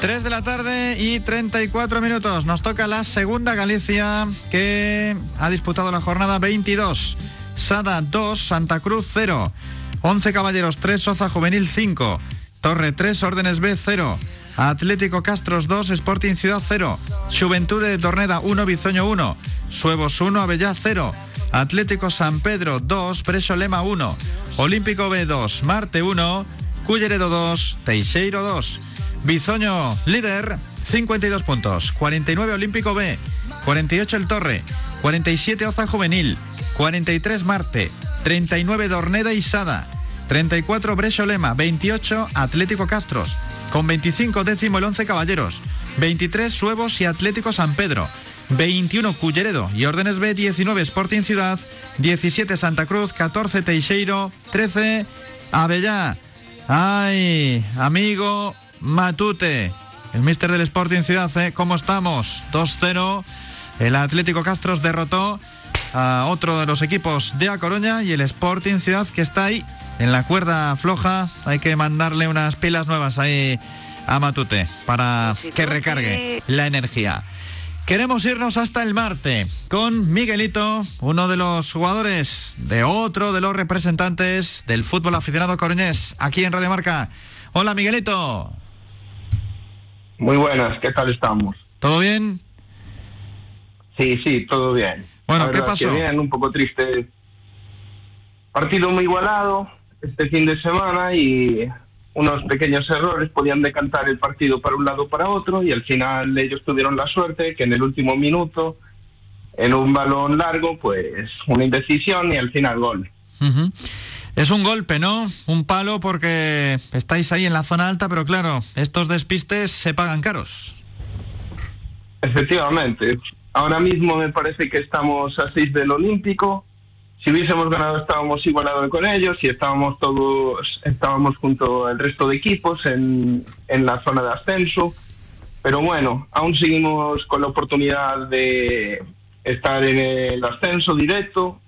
3 de la tarde y 34 minutos. Nos toca la segunda Galicia que ha disputado la jornada 22. Sada 2, Santa Cruz 0. 11 Caballeros 3, Soza Juvenil 5. Torre 3, Órdenes B 0. Atlético Castros 2, Sporting Ciudad 0. Juventud de Torneda 1, Bizoño 1. Suevos 1, Avellá 0. Atlético San Pedro 2, Preso Lema 1. Olímpico B 2, Marte 1. Culleredo 2, Teixeiro 2. Bizoño líder, 52 puntos. 49 Olímpico B, 48 El Torre, 47 Oza Juvenil, 43 Marte, 39 Dorneda y Sada, 34 Brecho Lema, 28 Atlético Castros, con 25 décimo el 11 Caballeros, 23 Suevos y Atlético San Pedro, 21 Culleredo y Órdenes B, 19 Sporting Ciudad, 17 Santa Cruz, 14 Teixeiro, 13 Avellá. Ay, amigo Matute, el mister del Sporting Ciudad, ¿eh? ¿cómo estamos? 2-0. El Atlético Castros derrotó a otro de los equipos de A Coruña y el Sporting Ciudad que está ahí en la cuerda floja. Hay que mandarle unas pilas nuevas ahí a Matute para que recargue la energía. Queremos irnos hasta el Marte con Miguelito, uno de los jugadores de otro de los representantes del fútbol aficionado coruñés, aquí en Radio Marca. Hola Miguelito. Muy buenas, ¿qué tal estamos? ¿Todo bien? Sí, sí, todo bien. Bueno, La ¿qué pasó? que bien, un poco triste. Partido muy igualado este fin de semana y unos pequeños errores podían decantar el partido para un lado o para otro y al final ellos tuvieron la suerte que en el último minuto, en un balón largo, pues una indecisión y al final gol. Es un golpe, ¿no? Un palo porque estáis ahí en la zona alta, pero claro, estos despistes se pagan caros. Efectivamente. Ahora mismo me parece que estamos a seis del Olímpico. Si hubiésemos ganado estábamos igualados con ellos y estábamos todos, estábamos junto al resto de equipos en, en la zona de ascenso. Pero bueno, aún seguimos con la oportunidad de estar en el ascenso directo.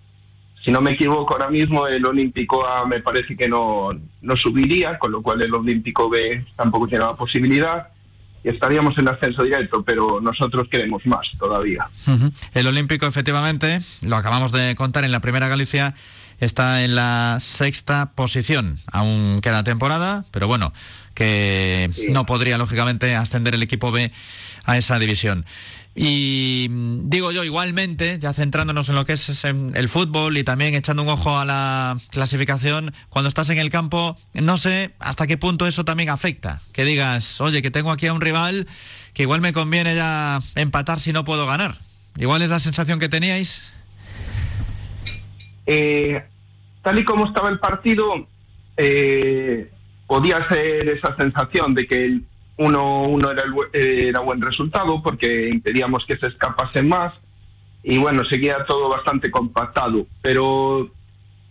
Si no me equivoco, ahora mismo el Olímpico A me parece que no, no subiría, con lo cual el Olímpico B tampoco tiene la posibilidad y estaríamos en ascenso directo, pero nosotros queremos más todavía. El Olímpico, efectivamente, lo acabamos de contar en la primera Galicia, está en la sexta posición. Aún queda temporada, pero bueno, que no podría, lógicamente, ascender el equipo B a esa división. Y mm, digo yo, igualmente, ya centrándonos en lo que es el fútbol y también echando un ojo a la clasificación, cuando estás en el campo, no sé hasta qué punto eso también afecta. Que digas, oye, que tengo aquí a un rival que igual me conviene ya empatar si no puedo ganar. Igual es la sensación que teníais. Eh, tal y como estaba el partido, eh, podía ser esa sensación de que el 1-1 era, el bu- era buen resultado porque impedíamos que se escapase más y bueno, seguía todo bastante compactado. Pero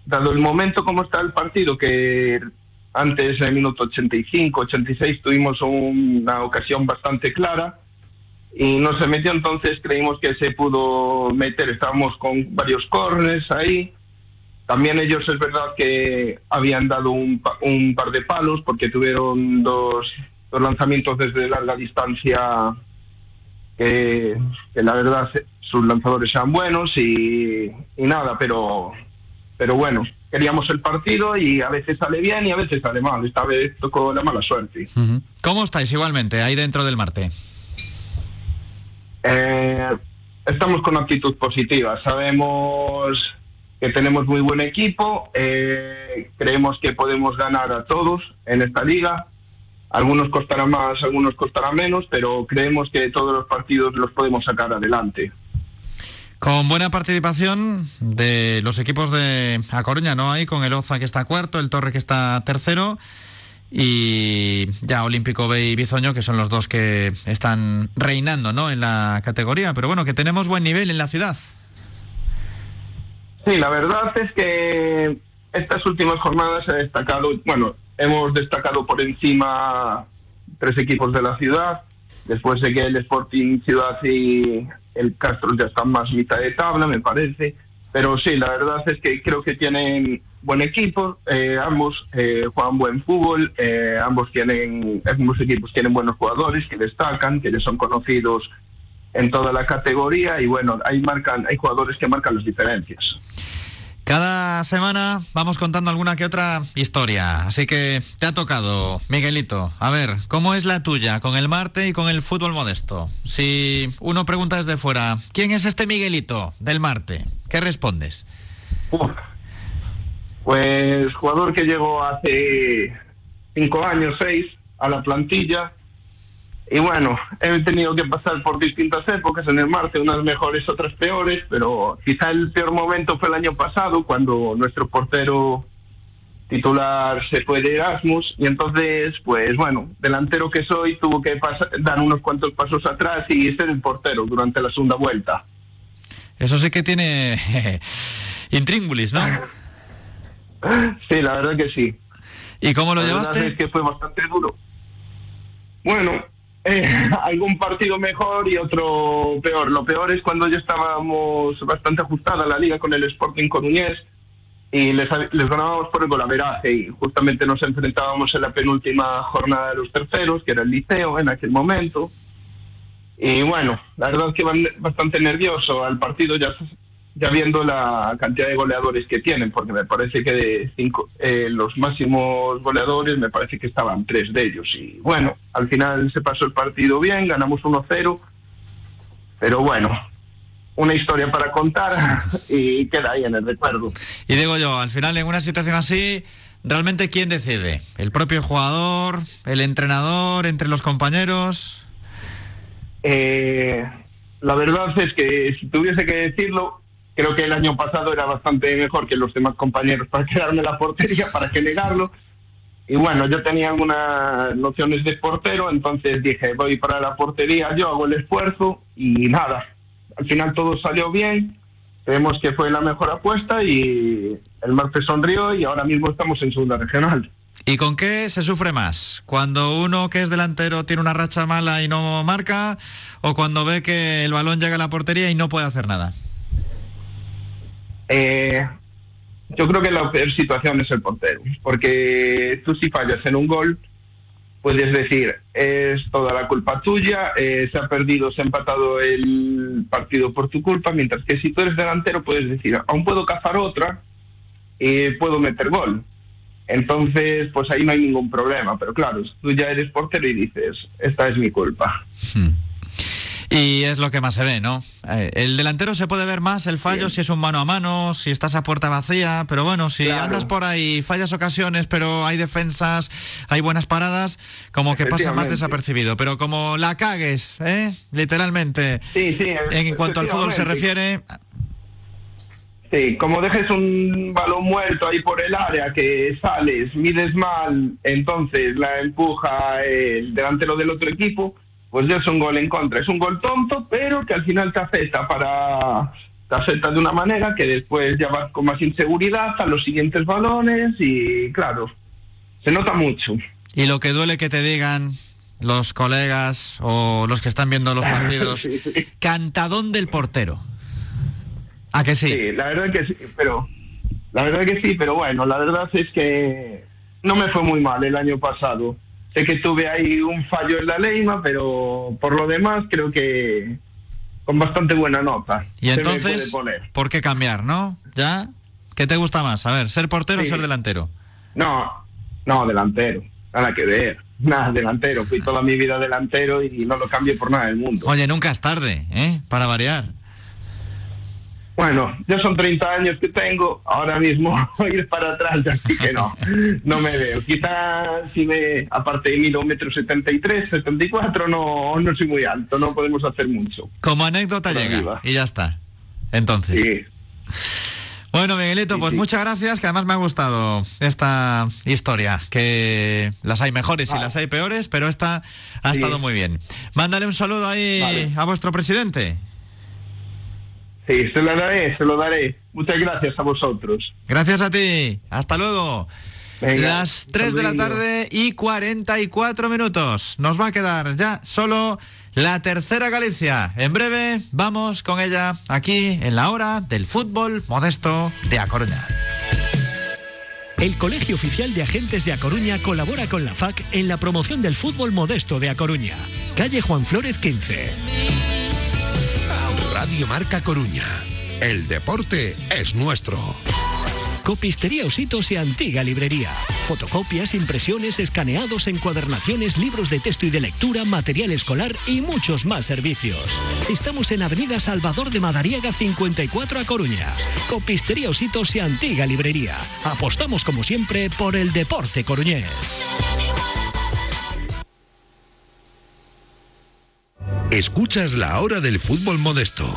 dado el momento como está el partido, que antes en el minuto 85, 86 tuvimos una ocasión bastante clara y no se metió, entonces creímos que se pudo meter. Estábamos con varios corners ahí. También ellos es verdad que habían dado un par de palos porque tuvieron dos, dos lanzamientos desde larga distancia que, que la verdad sus lanzadores eran buenos y, y nada, pero, pero bueno, queríamos el partido y a veces sale bien y a veces sale mal. Esta vez tocó la mala suerte. ¿Cómo estáis igualmente ahí dentro del Marte? Eh, estamos con actitud positiva. Sabemos que tenemos muy buen equipo. eh, creemos que podemos ganar a todos en esta liga. Algunos costará más, algunos costará menos, pero creemos que todos los partidos los podemos sacar adelante. Con buena participación de los equipos de A Coruña, ¿no? Ahí con el Oza que está cuarto, el Torre que está tercero y ya Olímpico B y Bizoño que son los dos que están reinando, ¿no? En la categoría, pero bueno, que tenemos buen nivel en la ciudad. Sí, la verdad es que estas últimas jornadas he destacado, bueno, hemos destacado por encima tres equipos de la ciudad, después de que el Sporting Ciudad y el Castro ya están más mitad de tabla, me parece, pero sí, la verdad es que creo que tienen buen equipo, eh, ambos eh, juegan buen fútbol, eh, ambos tienen, ambos equipos tienen buenos jugadores que destacan, que son conocidos en toda la categoría. Y bueno, hay marcan, hay jugadores que marcan las diferencias. Cada semana vamos contando alguna que otra historia, así que te ha tocado, Miguelito. A ver, ¿cómo es la tuya con el Marte y con el fútbol modesto? Si uno pregunta desde fuera, ¿quién es este Miguelito del Marte? ¿Qué respondes? Pues jugador que llegó hace cinco años, seis, a la plantilla. Y bueno, he tenido que pasar por distintas épocas en el Marte, unas mejores, otras peores, pero quizá el peor momento fue el año pasado, cuando nuestro portero titular se fue de Erasmus y entonces, pues bueno, delantero que soy, tuvo que dar unos cuantos pasos atrás y ser el portero durante la segunda vuelta. Eso sí que tiene intríngulis, ¿no? Sí, la verdad que sí. ¿Y cómo lo la llevaste? Es que fue bastante duro. Bueno, eh, algún partido mejor y otro peor. Lo peor es cuando ya estábamos bastante ajustada la liga con el Sporting Coruñés y les, les ganábamos por el golaveraje y justamente nos enfrentábamos en la penúltima jornada de los terceros, que era el liceo en aquel momento. Y bueno, la verdad es que van bastante nervioso al partido ya ya viendo la cantidad de goleadores que tienen, porque me parece que de cinco, eh, los máximos goleadores me parece que estaban tres de ellos. Y bueno, al final se pasó el partido bien, ganamos 1-0, pero bueno, una historia para contar y queda ahí en el recuerdo. Y digo yo, al final en una situación así, ¿realmente quién decide? ¿El propio jugador? ¿El entrenador? ¿Entre los compañeros? Eh, la verdad es que si tuviese que decirlo, Creo que el año pasado era bastante mejor que los demás compañeros para quedarme la portería, para que negarlo. Y bueno, yo tenía algunas nociones de portero, entonces dije, voy para la portería, yo hago el esfuerzo y nada. Al final todo salió bien, creemos que fue la mejor apuesta y el martes sonrió y ahora mismo estamos en segunda regional. ¿Y con qué se sufre más? ¿Cuando uno que es delantero tiene una racha mala y no marca? ¿O cuando ve que el balón llega a la portería y no puede hacer nada? Eh, yo creo que la peor situación es el portero, porque tú si fallas en un gol, puedes decir, es toda la culpa tuya, eh, se ha perdido, se ha empatado el partido por tu culpa, mientras que si tú eres delantero puedes decir, aún puedo cazar otra y puedo meter gol. Entonces, pues ahí no hay ningún problema, pero claro, tú ya eres portero y dices, esta es mi culpa. Hmm. Y es lo que más se ve, ¿no? Eh, el delantero se puede ver más el fallo si es un mano a mano, si estás a puerta vacía, pero bueno, si andas por ahí, fallas ocasiones, pero hay defensas, hay buenas paradas, como que pasa más desapercibido. Pero como la cagues, ¿eh? Literalmente. Sí, sí. En cuanto al fútbol se refiere. Sí, como dejes un balón muerto ahí por el área, que sales, mides mal, entonces la empuja el delantero del otro equipo pues ya es un gol en contra. Es un gol tonto, pero que al final te afecta para te afecta de una manera que después ya vas con más inseguridad a los siguientes balones y claro, se nota mucho. Y lo que duele que te digan los colegas o los que están viendo los partidos, cantadón del portero. ¿A que sí? Sí, la verdad que sí, pero la verdad que sí, pero bueno, la verdad es que no me fue muy mal el año pasado. Sé que tuve ahí un fallo en la Leima, pero por lo demás creo que con bastante buena nota. Y entonces, ¿por qué cambiar, no? ¿Ya? ¿Qué te gusta más? A ver, ¿ser portero o ser delantero? No, no, delantero. Nada que ver. Nada, delantero. Fui toda mi vida delantero y no lo cambio por nada del mundo. Oye, nunca es tarde, ¿eh? Para variar. Bueno, ya son 30 años que tengo, ahora mismo ir para atrás, así que no, no me veo. Quizás si me, aparte de kilómetros 73, 74, no, no soy muy alto, no podemos hacer mucho. Como anécdota llega y ya está. Entonces. Sí. Bueno, Miguelito, pues muchas gracias, que además me ha gustado esta historia, que las hay mejores y las hay peores, pero esta ha estado muy bien. Mándale un saludo ahí a vuestro presidente. Sí, se lo daré, se lo daré. Muchas gracias a vosotros. Gracias a ti. Hasta luego. Las 3 de la tarde y 44 minutos. Nos va a quedar ya solo la tercera Galicia. En breve vamos con ella aquí en la hora del fútbol modesto de A Coruña. El Colegio Oficial de Agentes de A Coruña colabora con la FAC en la promoción del fútbol modesto de A Coruña. Calle Juan Flórez 15. Radio Marca Coruña. El deporte es nuestro. Copistería Ositos y Antigua Librería. Fotocopias, impresiones, escaneados, encuadernaciones, libros de texto y de lectura, material escolar y muchos más servicios. Estamos en Avenida Salvador de Madariaga 54 a Coruña. Copistería Ositos y Antigua Librería. Apostamos como siempre por el deporte coruñés. Escuchas la hora del fútbol modesto.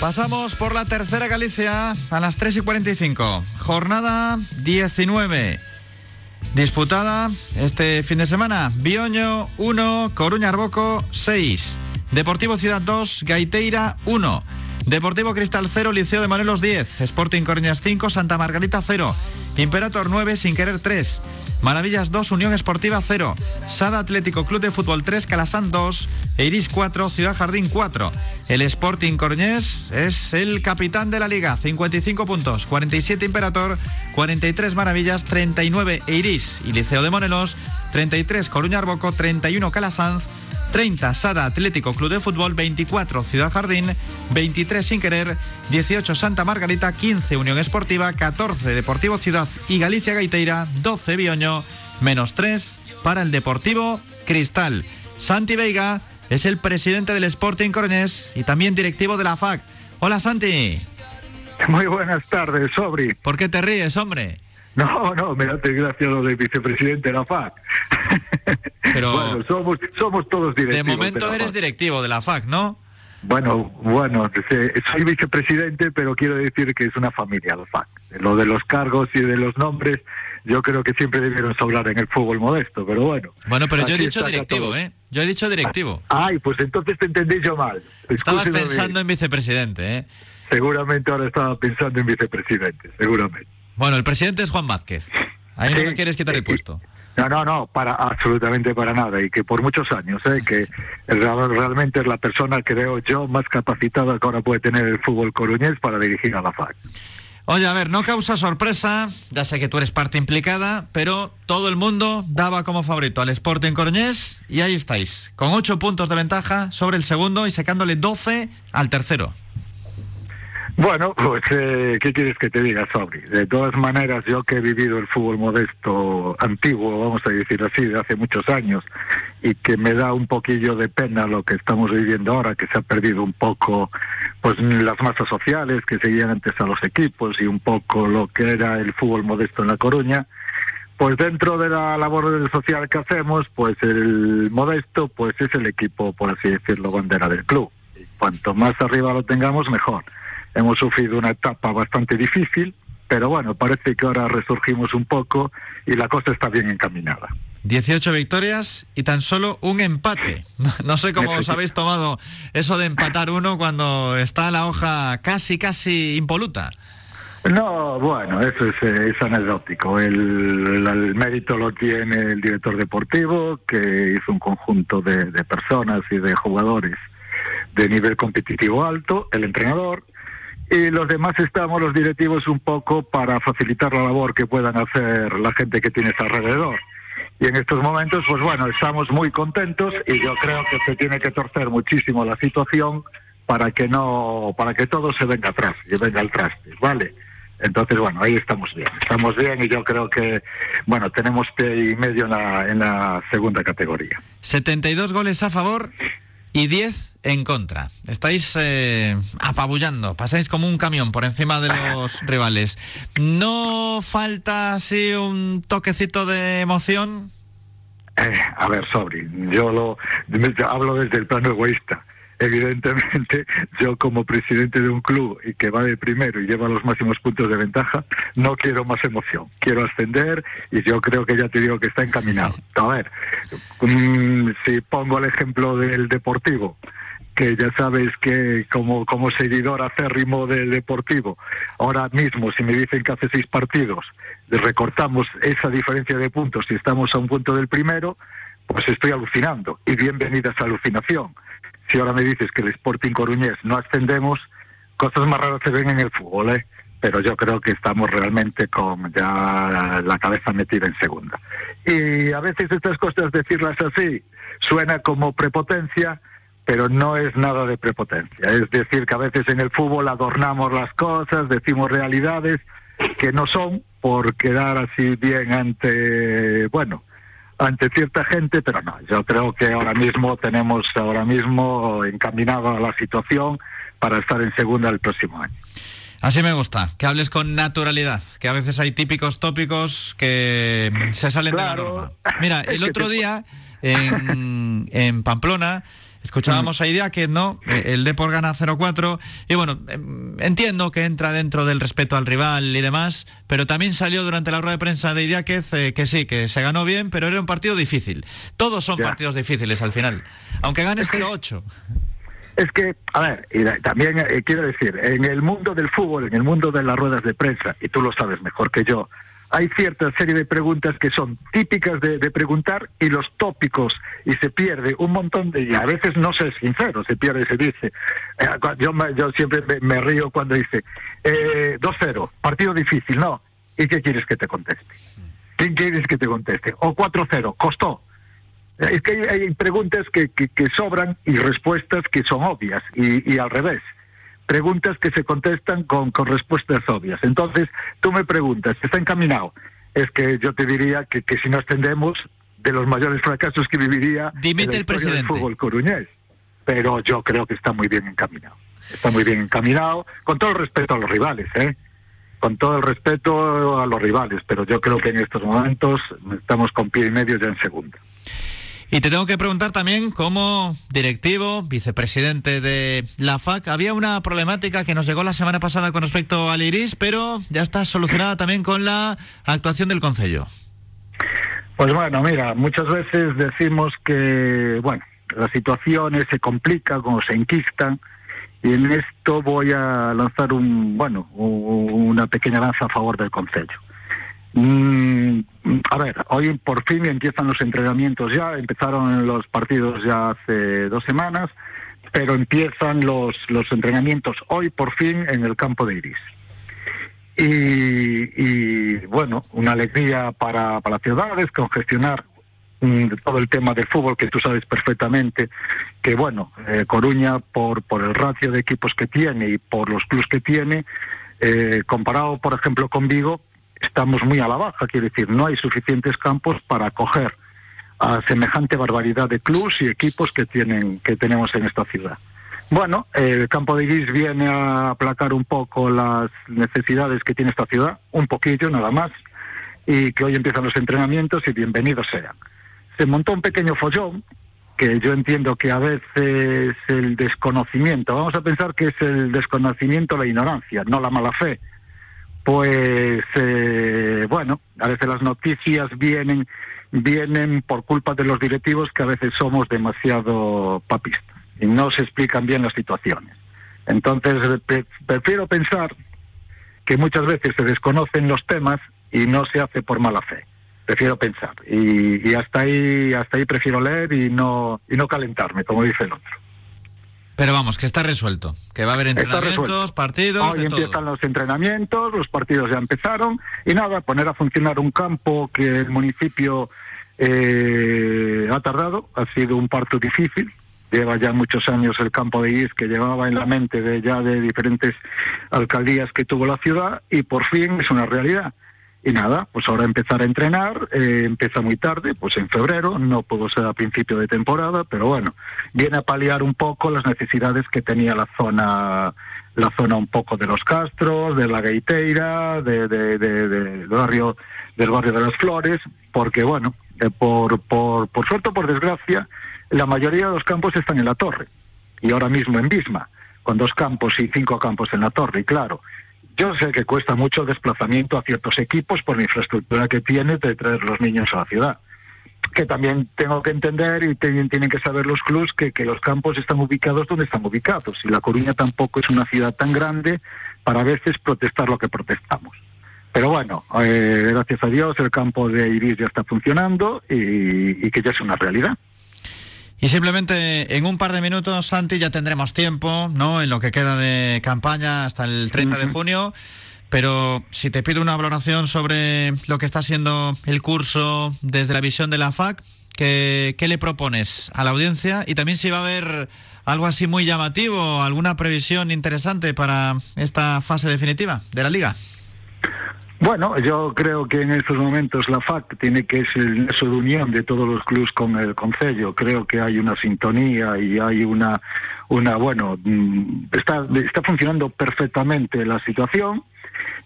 Pasamos por la tercera Galicia a las 3 y 45. Jornada 19. Disputada este fin de semana. Bioño 1, Coruña Arboco 6. Deportivo Ciudad 2, Gaiteira 1. Deportivo Cristal 0, Liceo de Morelos 10. Sporting Coruñas 5, Santa Margarita 0. Imperator 9, Sin Querer 3. Maravillas 2, Unión Esportiva 0. Sada Atlético Club de Fútbol 3, Calasán 2. Eiris 4, Ciudad Jardín 4. El Sporting Coruñés es el capitán de la liga, 55 puntos. 47 Imperator, 43 Maravillas, 39 Eiris y Liceo de Morelos, 33 Coruña Arboco, 31 Calasanz. 30 Sada Atlético Club de Fútbol, 24 Ciudad Jardín, 23 Sin Querer, 18 Santa Margarita, 15 Unión Esportiva, 14 Deportivo Ciudad y Galicia Gaiteira, 12 Bioño, menos 3 para el Deportivo Cristal. Santi Veiga es el presidente del Sporting Coronés y también directivo de la FAC. Hola Santi. Muy buenas tardes, Sobri. ¿Por qué te ríes, hombre? No, no, me hace gracia lo de vicepresidente de la FAC. Pero bueno, somos, somos todos directivos. de momento eres FAC. directivo de la FAC, ¿no? Bueno, bueno, soy vicepresidente, pero quiero decir que es una familia la FAC. Lo de los cargos y de los nombres, yo creo que siempre debieron sobrar en el fútbol modesto, pero bueno. Bueno, pero yo he dicho directivo. ¿eh? Yo he dicho directivo. Ay, pues entonces te entendí yo mal. Estabas Escúcheme pensando en vicepresidente, ¿eh? Seguramente ahora estaba pensando en vicepresidente, seguramente. Bueno, el presidente es Juan Vázquez. Ahí no quieres quitar el puesto. No, no, no, para absolutamente para nada y que por muchos años, ¿eh? que real- realmente es la persona veo yo más capacitada que ahora puede tener el fútbol coruñés para dirigir a la FAC. Oye, a ver, no causa sorpresa, ya sé que tú eres parte implicada, pero todo el mundo daba como favorito al Sporting Coruñés y ahí estáis, con 8 puntos de ventaja sobre el segundo y sacándole 12 al tercero. Bueno, pues, eh, ¿qué quieres que te diga, Sobri? De todas maneras, yo que he vivido el fútbol modesto antiguo, vamos a decir así, de hace muchos años, y que me da un poquillo de pena lo que estamos viviendo ahora, que se ha perdido un poco pues las masas sociales que seguían antes a los equipos y un poco lo que era el fútbol modesto en La Coruña. Pues dentro de la labor social que hacemos, pues el modesto pues es el equipo, por así decirlo, bandera del club. Cuanto más arriba lo tengamos, mejor. Hemos sufrido una etapa bastante difícil, pero bueno, parece que ahora resurgimos un poco y la cosa está bien encaminada. 18 victorias y tan solo un empate. No, sé cómo os habéis tomado eso de empatar uno cuando está la hoja casi, casi impoluta. No, bueno, eso es, eh, es anecdótico. El, el- el mérito lo tiene el director deportivo, que hizo un conjunto de, de personas y de jugadores de nivel competitivo alto, el entrenador, y los demás estamos, los directivos, un poco para facilitar la labor que puedan hacer la gente que tienes alrededor. Y en estos momentos, pues bueno, estamos muy contentos y yo creo que se tiene que torcer muchísimo la situación para que no, para que todo se venga atrás y venga al traste, ¿vale? Entonces, bueno, ahí estamos bien, estamos bien y yo creo que, bueno, tenemos pie y medio en la, en la segunda categoría. 72 goles a favor y 10 en contra. Estáis eh, apabullando, pasáis como un camión por encima de los rivales. ¿No falta así un toquecito de emoción? Eh, a ver, Sobri, yo lo yo hablo desde el plano egoísta. Evidentemente, yo como presidente de un club y que va de primero y lleva los máximos puntos de ventaja, no quiero más emoción. Quiero ascender y yo creo que ya te digo que está encaminado. A ver, mm, si pongo el ejemplo del deportivo, que ya sabes que como, como seguidor acérrimo del deportivo, ahora mismo si me dicen que hace seis partidos recortamos esa diferencia de puntos y estamos a un punto del primero, pues estoy alucinando. Y bienvenida esa alucinación. Si ahora me dices que el Sporting Coruñés no ascendemos, cosas más raras se ven en el fútbol, ¿eh? pero yo creo que estamos realmente con ya la cabeza metida en segunda. Y a veces estas cosas, decirlas así, suena como prepotencia, pero no es nada de prepotencia. Es decir, que a veces en el fútbol adornamos las cosas, decimos realidades que no son por quedar así bien ante, bueno, ante cierta gente, pero no, yo creo que ahora mismo tenemos ahora mismo encaminado a la situación para estar en segunda el próximo año. Así me gusta, que hables con naturalidad, que a veces hay típicos tópicos que se salen de la norma. Mira, el otro día en, en Pamplona Escuchábamos a que no, eh, el Depor gana 0-4 y bueno, em, entiendo que entra dentro del respeto al rival y demás, pero también salió durante la rueda de prensa de Idea que, eh, que sí, que se ganó bien, pero era un partido difícil. Todos son partidos difíciles al final, aunque ganes 0-8. Es que, a ver, y también eh, quiero decir, en el mundo del fútbol, en el mundo de las ruedas de prensa, y tú lo sabes mejor que yo, hay cierta serie de preguntas que son típicas de, preguntar y los tópicos y se pierde un montón de y a veces no se es sincero se pierde se dice. Eh, yo yo siempre me, río cuando dice eh, 2-0 partido difícil no. Y qué quieres que te conteste quién quieres que te conteste o 4-0 costó es que hay, preguntas que, que, sobran y respuestas que son obvias y, y al revés preguntas que se contestan con, con respuestas obvias. Entonces, tú me preguntas, ¿está encaminado? Es que yo te diría que, que si no extendemos, de los mayores fracasos que viviría Dimite el presidente. del fútbol coruñés. Pero yo creo que está muy bien encaminado. Está muy bien encaminado, con todo el respeto a los rivales, ¿eh? Con todo el respeto a los rivales, pero yo creo que en estos momentos estamos con pie y medio ya en segunda. Y te tengo que preguntar también, como directivo, vicepresidente de la FAC, había una problemática que nos llegó la semana pasada con respecto al Iris, pero ya está solucionada también con la actuación del Consejo. Pues bueno, mira, muchas veces decimos que, bueno, las situaciones se complican o se enquistan, y en esto voy a lanzar un, bueno, una pequeña lanza a favor del Consejo. Mm, a ver, hoy por fin empiezan los entrenamientos ya, empezaron los partidos ya hace dos semanas, pero empiezan los, los entrenamientos hoy por fin en el campo de Iris. Y, bueno, una alegría para, para las ciudades, congestionar mm, todo el tema del fútbol que tú sabes perfectamente que bueno eh, Coruña por por el ratio de equipos que tiene y por los clubes que tiene eh, comparado por ejemplo con Vigo estamos muy a la baja, quiere decir, no hay suficientes campos para acoger a semejante barbaridad de clubs y equipos que tienen que tenemos en esta ciudad. Bueno, el campo de Guis viene a aplacar un poco las necesidades que tiene esta ciudad, un poquillo nada más, y que hoy empiezan los entrenamientos y bienvenidos sean. Se montó un pequeño follón que yo entiendo que a veces el desconocimiento, vamos a pensar que es el desconocimiento, la ignorancia, no la mala fe, pues eh, bueno, a veces las noticias vienen vienen por culpa de los directivos que a veces somos demasiado papistas y no se explican bien las situaciones. Entonces, prefiero pensar que muchas veces se desconocen los temas y no se hace por mala fe. Prefiero pensar y, y hasta ahí hasta ahí prefiero leer y no y no calentarme, como dice el otro. Pero vamos, que está resuelto, que va a haber entrenamientos, partidos. Hoy empiezan los entrenamientos, los partidos ya empezaron y nada, poner a funcionar un campo que el municipio eh, ha tardado, ha sido un parto difícil. Lleva ya muchos años el campo de IS que llevaba en la mente de ya de diferentes alcaldías que tuvo la ciudad y por fin es una realidad. Y nada, pues ahora empezar a entrenar, eh, empieza muy tarde, pues en febrero, no puedo ser a principio de temporada, pero bueno, viene a paliar un poco las necesidades que tenía la zona, la zona un poco de los Castros, de la Gaiteira, de, del barrio, del barrio de las Flores, porque bueno, eh, por, por, por suerte o por desgracia, la mayoría de los campos están en la torre, y ahora mismo en Bisma, con dos campos y cinco campos en la torre, y claro, yo sé que cuesta mucho desplazamiento a ciertos equipos por la infraestructura que tiene de traer los niños a la ciudad. Que también tengo que entender y tienen que saber los clubs que, que los campos están ubicados donde están ubicados. Y La Coruña tampoco es una ciudad tan grande para a veces protestar lo que protestamos. Pero bueno, eh, gracias a Dios el campo de Iris ya está funcionando y que ya es una realidad. Y simplemente en un par de minutos, Santi, ya tendremos tiempo, ¿no? En lo que queda de campaña hasta el 30 de junio Pero si te pido una valoración sobre lo que está siendo el curso desde la visión de la FAC, ¿qué, qué le propones a la audiencia? Y también si va a haber algo así muy llamativo, alguna previsión interesante para esta fase definitiva de la liga. Bueno, yo creo que en estos momentos la FAC tiene que ser el de unión de todos los clubes con el Concello. Creo que hay una sintonía y hay una, una bueno, mm, está, está funcionando perfectamente la situación.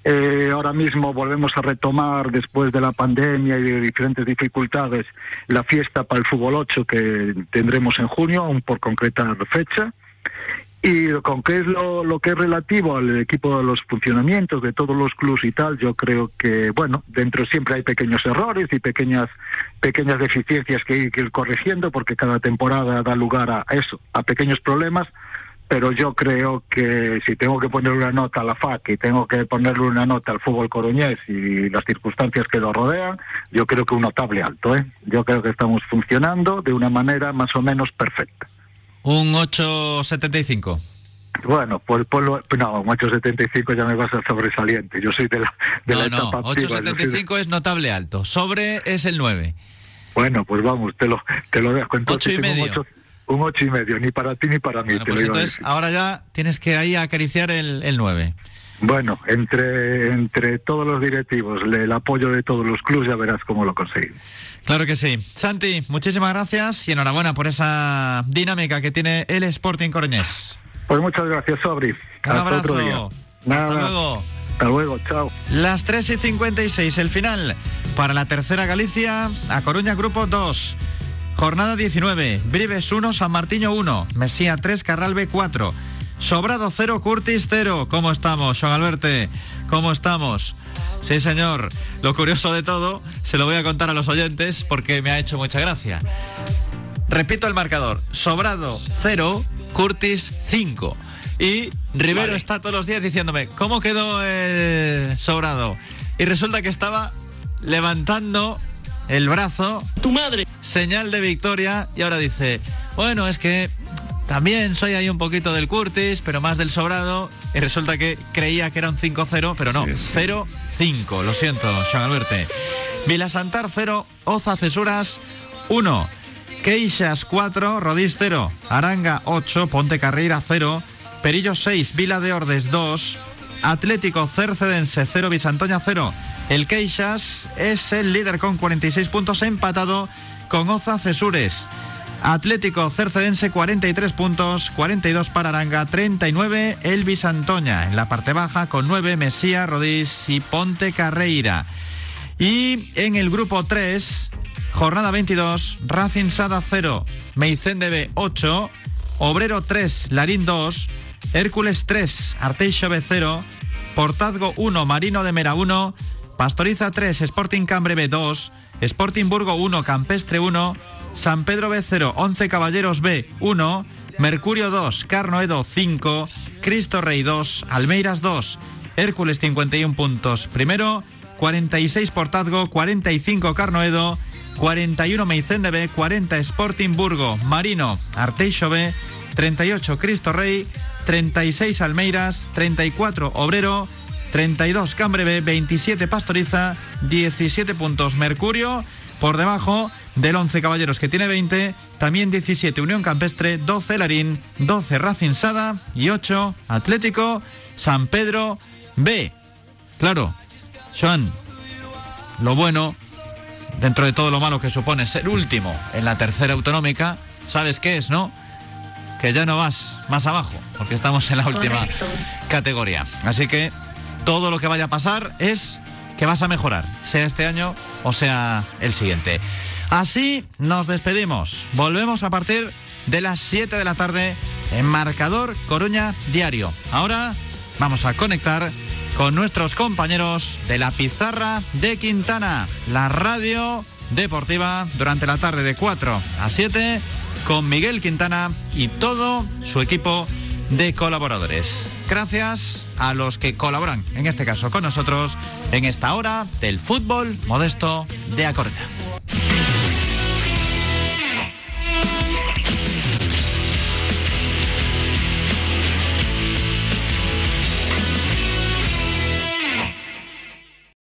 Eh, ahora mismo volvemos a retomar, después de la pandemia y de diferentes dificultades, la fiesta para el fútbol 8 que tendremos en junio, aún por concretar fecha. Y con qué es lo, lo, que es relativo al equipo de los funcionamientos de todos los clubes y tal, yo creo que, bueno, dentro siempre hay pequeños errores y pequeñas pequeñas deficiencias que hay que ir corrigiendo porque cada temporada da lugar a eso, a pequeños problemas, pero yo creo que si tengo que poner una nota a la FAC y tengo que ponerle una nota al fútbol coruñés y las circunstancias que lo rodean, yo creo que un notable alto, ¿eh? Yo creo que estamos funcionando de una manera más o menos perfecta. Un 8.75. Bueno, pues, pues no, un 8.75 ya me vas a sobresaliente. Yo soy de la, de no, la no, etapa 8.75 es notable alto. Sobre es el 9. Bueno, pues vamos, te lo, te lo dejo. Entonces, 8 y medio. Un 8, un ocho y medio, ni para ti ni para mí. Bueno, te pues lo entonces ahora ya tienes que ahí acariciar el, el 9. Bueno, entre, entre todos los directivos, el apoyo de todos los clubes, ya verás cómo lo conseguimos. Claro que sí. Santi, muchísimas gracias y enhorabuena por esa dinámica que tiene el Sporting Coruñés. Pues muchas gracias, Sobri. Un Hasta abrazo. otro día. Hasta luego. Hasta luego, chao. Las 3 y 56, el final para la tercera Galicia, a Coruña Grupo 2. Jornada 19, Brives 1, San Martiño 1, Mesía 3, Carralbe 4. Sobrado 0, Curtis 0. ¿Cómo estamos, Juan Alberte? ¿Cómo estamos? Sí, señor. Lo curioso de todo, se lo voy a contar a los oyentes porque me ha hecho mucha gracia. Repito el marcador. Sobrado 0, Curtis 5. Y Rivero Vale. está todos los días diciéndome, ¿cómo quedó el sobrado? Y resulta que estaba levantando el brazo. Tu madre. Señal de victoria. Y ahora dice, bueno, es que también soy ahí un poquito del Curtis, pero más del sobrado. Y resulta que creía que era un 5-0, pero no. 0-5. Lo siento, Sean Alberte. Vila Santar 0, Oza Cesuras 1. Queixas 4, Rodís 0, Aranga 8, Ponte Carreira 0, Perillo 6, Vila de Ordes 2, Atlético Cercedense 0, Bisantoña 0. El Queixas es el líder con 46 puntos empatado con Oza Cesures. Atlético Cercedense 43 puntos, 42 para Aranga, 39 el Bisantoña. En la parte baja con 9 Mesía, Rodís y Ponte Carreira. Y en el grupo 3, jornada 22, Racing Sada 0, Meicende B 8, Obrero 3, Larín 2, Hércules 3, Arteixo B 0, Portazgo 1, Marino de Mera 1, Pastoriza 3, Sporting Cambre B 2, Sporting Burgo 1, Campestre 1, San Pedro B 0, 11 Caballeros B 1, Mercurio 2, Carnoedo 5, Cristo Rey 2, Almeiras 2, Hércules 51 puntos primero, 46 Portazgo, 45 Carnoedo, 41 Meicende B, 40 Sporting Burgo, Marino, Arteixo B, 38 Cristo Rey, 36 Almeiras, 34 Obrero, 32 Cambre B, 27 Pastoriza, 17 puntos Mercurio, por debajo del 11 Caballeros que tiene 20, también 17 Unión Campestre, 12 Larín, 12 Racing Sada y 8 Atlético San Pedro B. Claro, Joan, lo bueno, dentro de todo lo malo que supone ser último en la tercera autonómica, ¿sabes qué es, no? Que ya no vas más abajo, porque estamos en la última Correcto. categoría. Así que todo lo que vaya a pasar es que vas a mejorar, sea este año o sea el siguiente. Así nos despedimos. Volvemos a partir de las 7 de la tarde en Marcador Coruña Diario. Ahora vamos a conectar con nuestros compañeros de la pizarra de Quintana, la radio deportiva durante la tarde de 4 a 7 con Miguel Quintana y todo su equipo de colaboradores. Gracias a los que colaboran, en este caso con nosotros, en esta hora del fútbol modesto de A Coruña.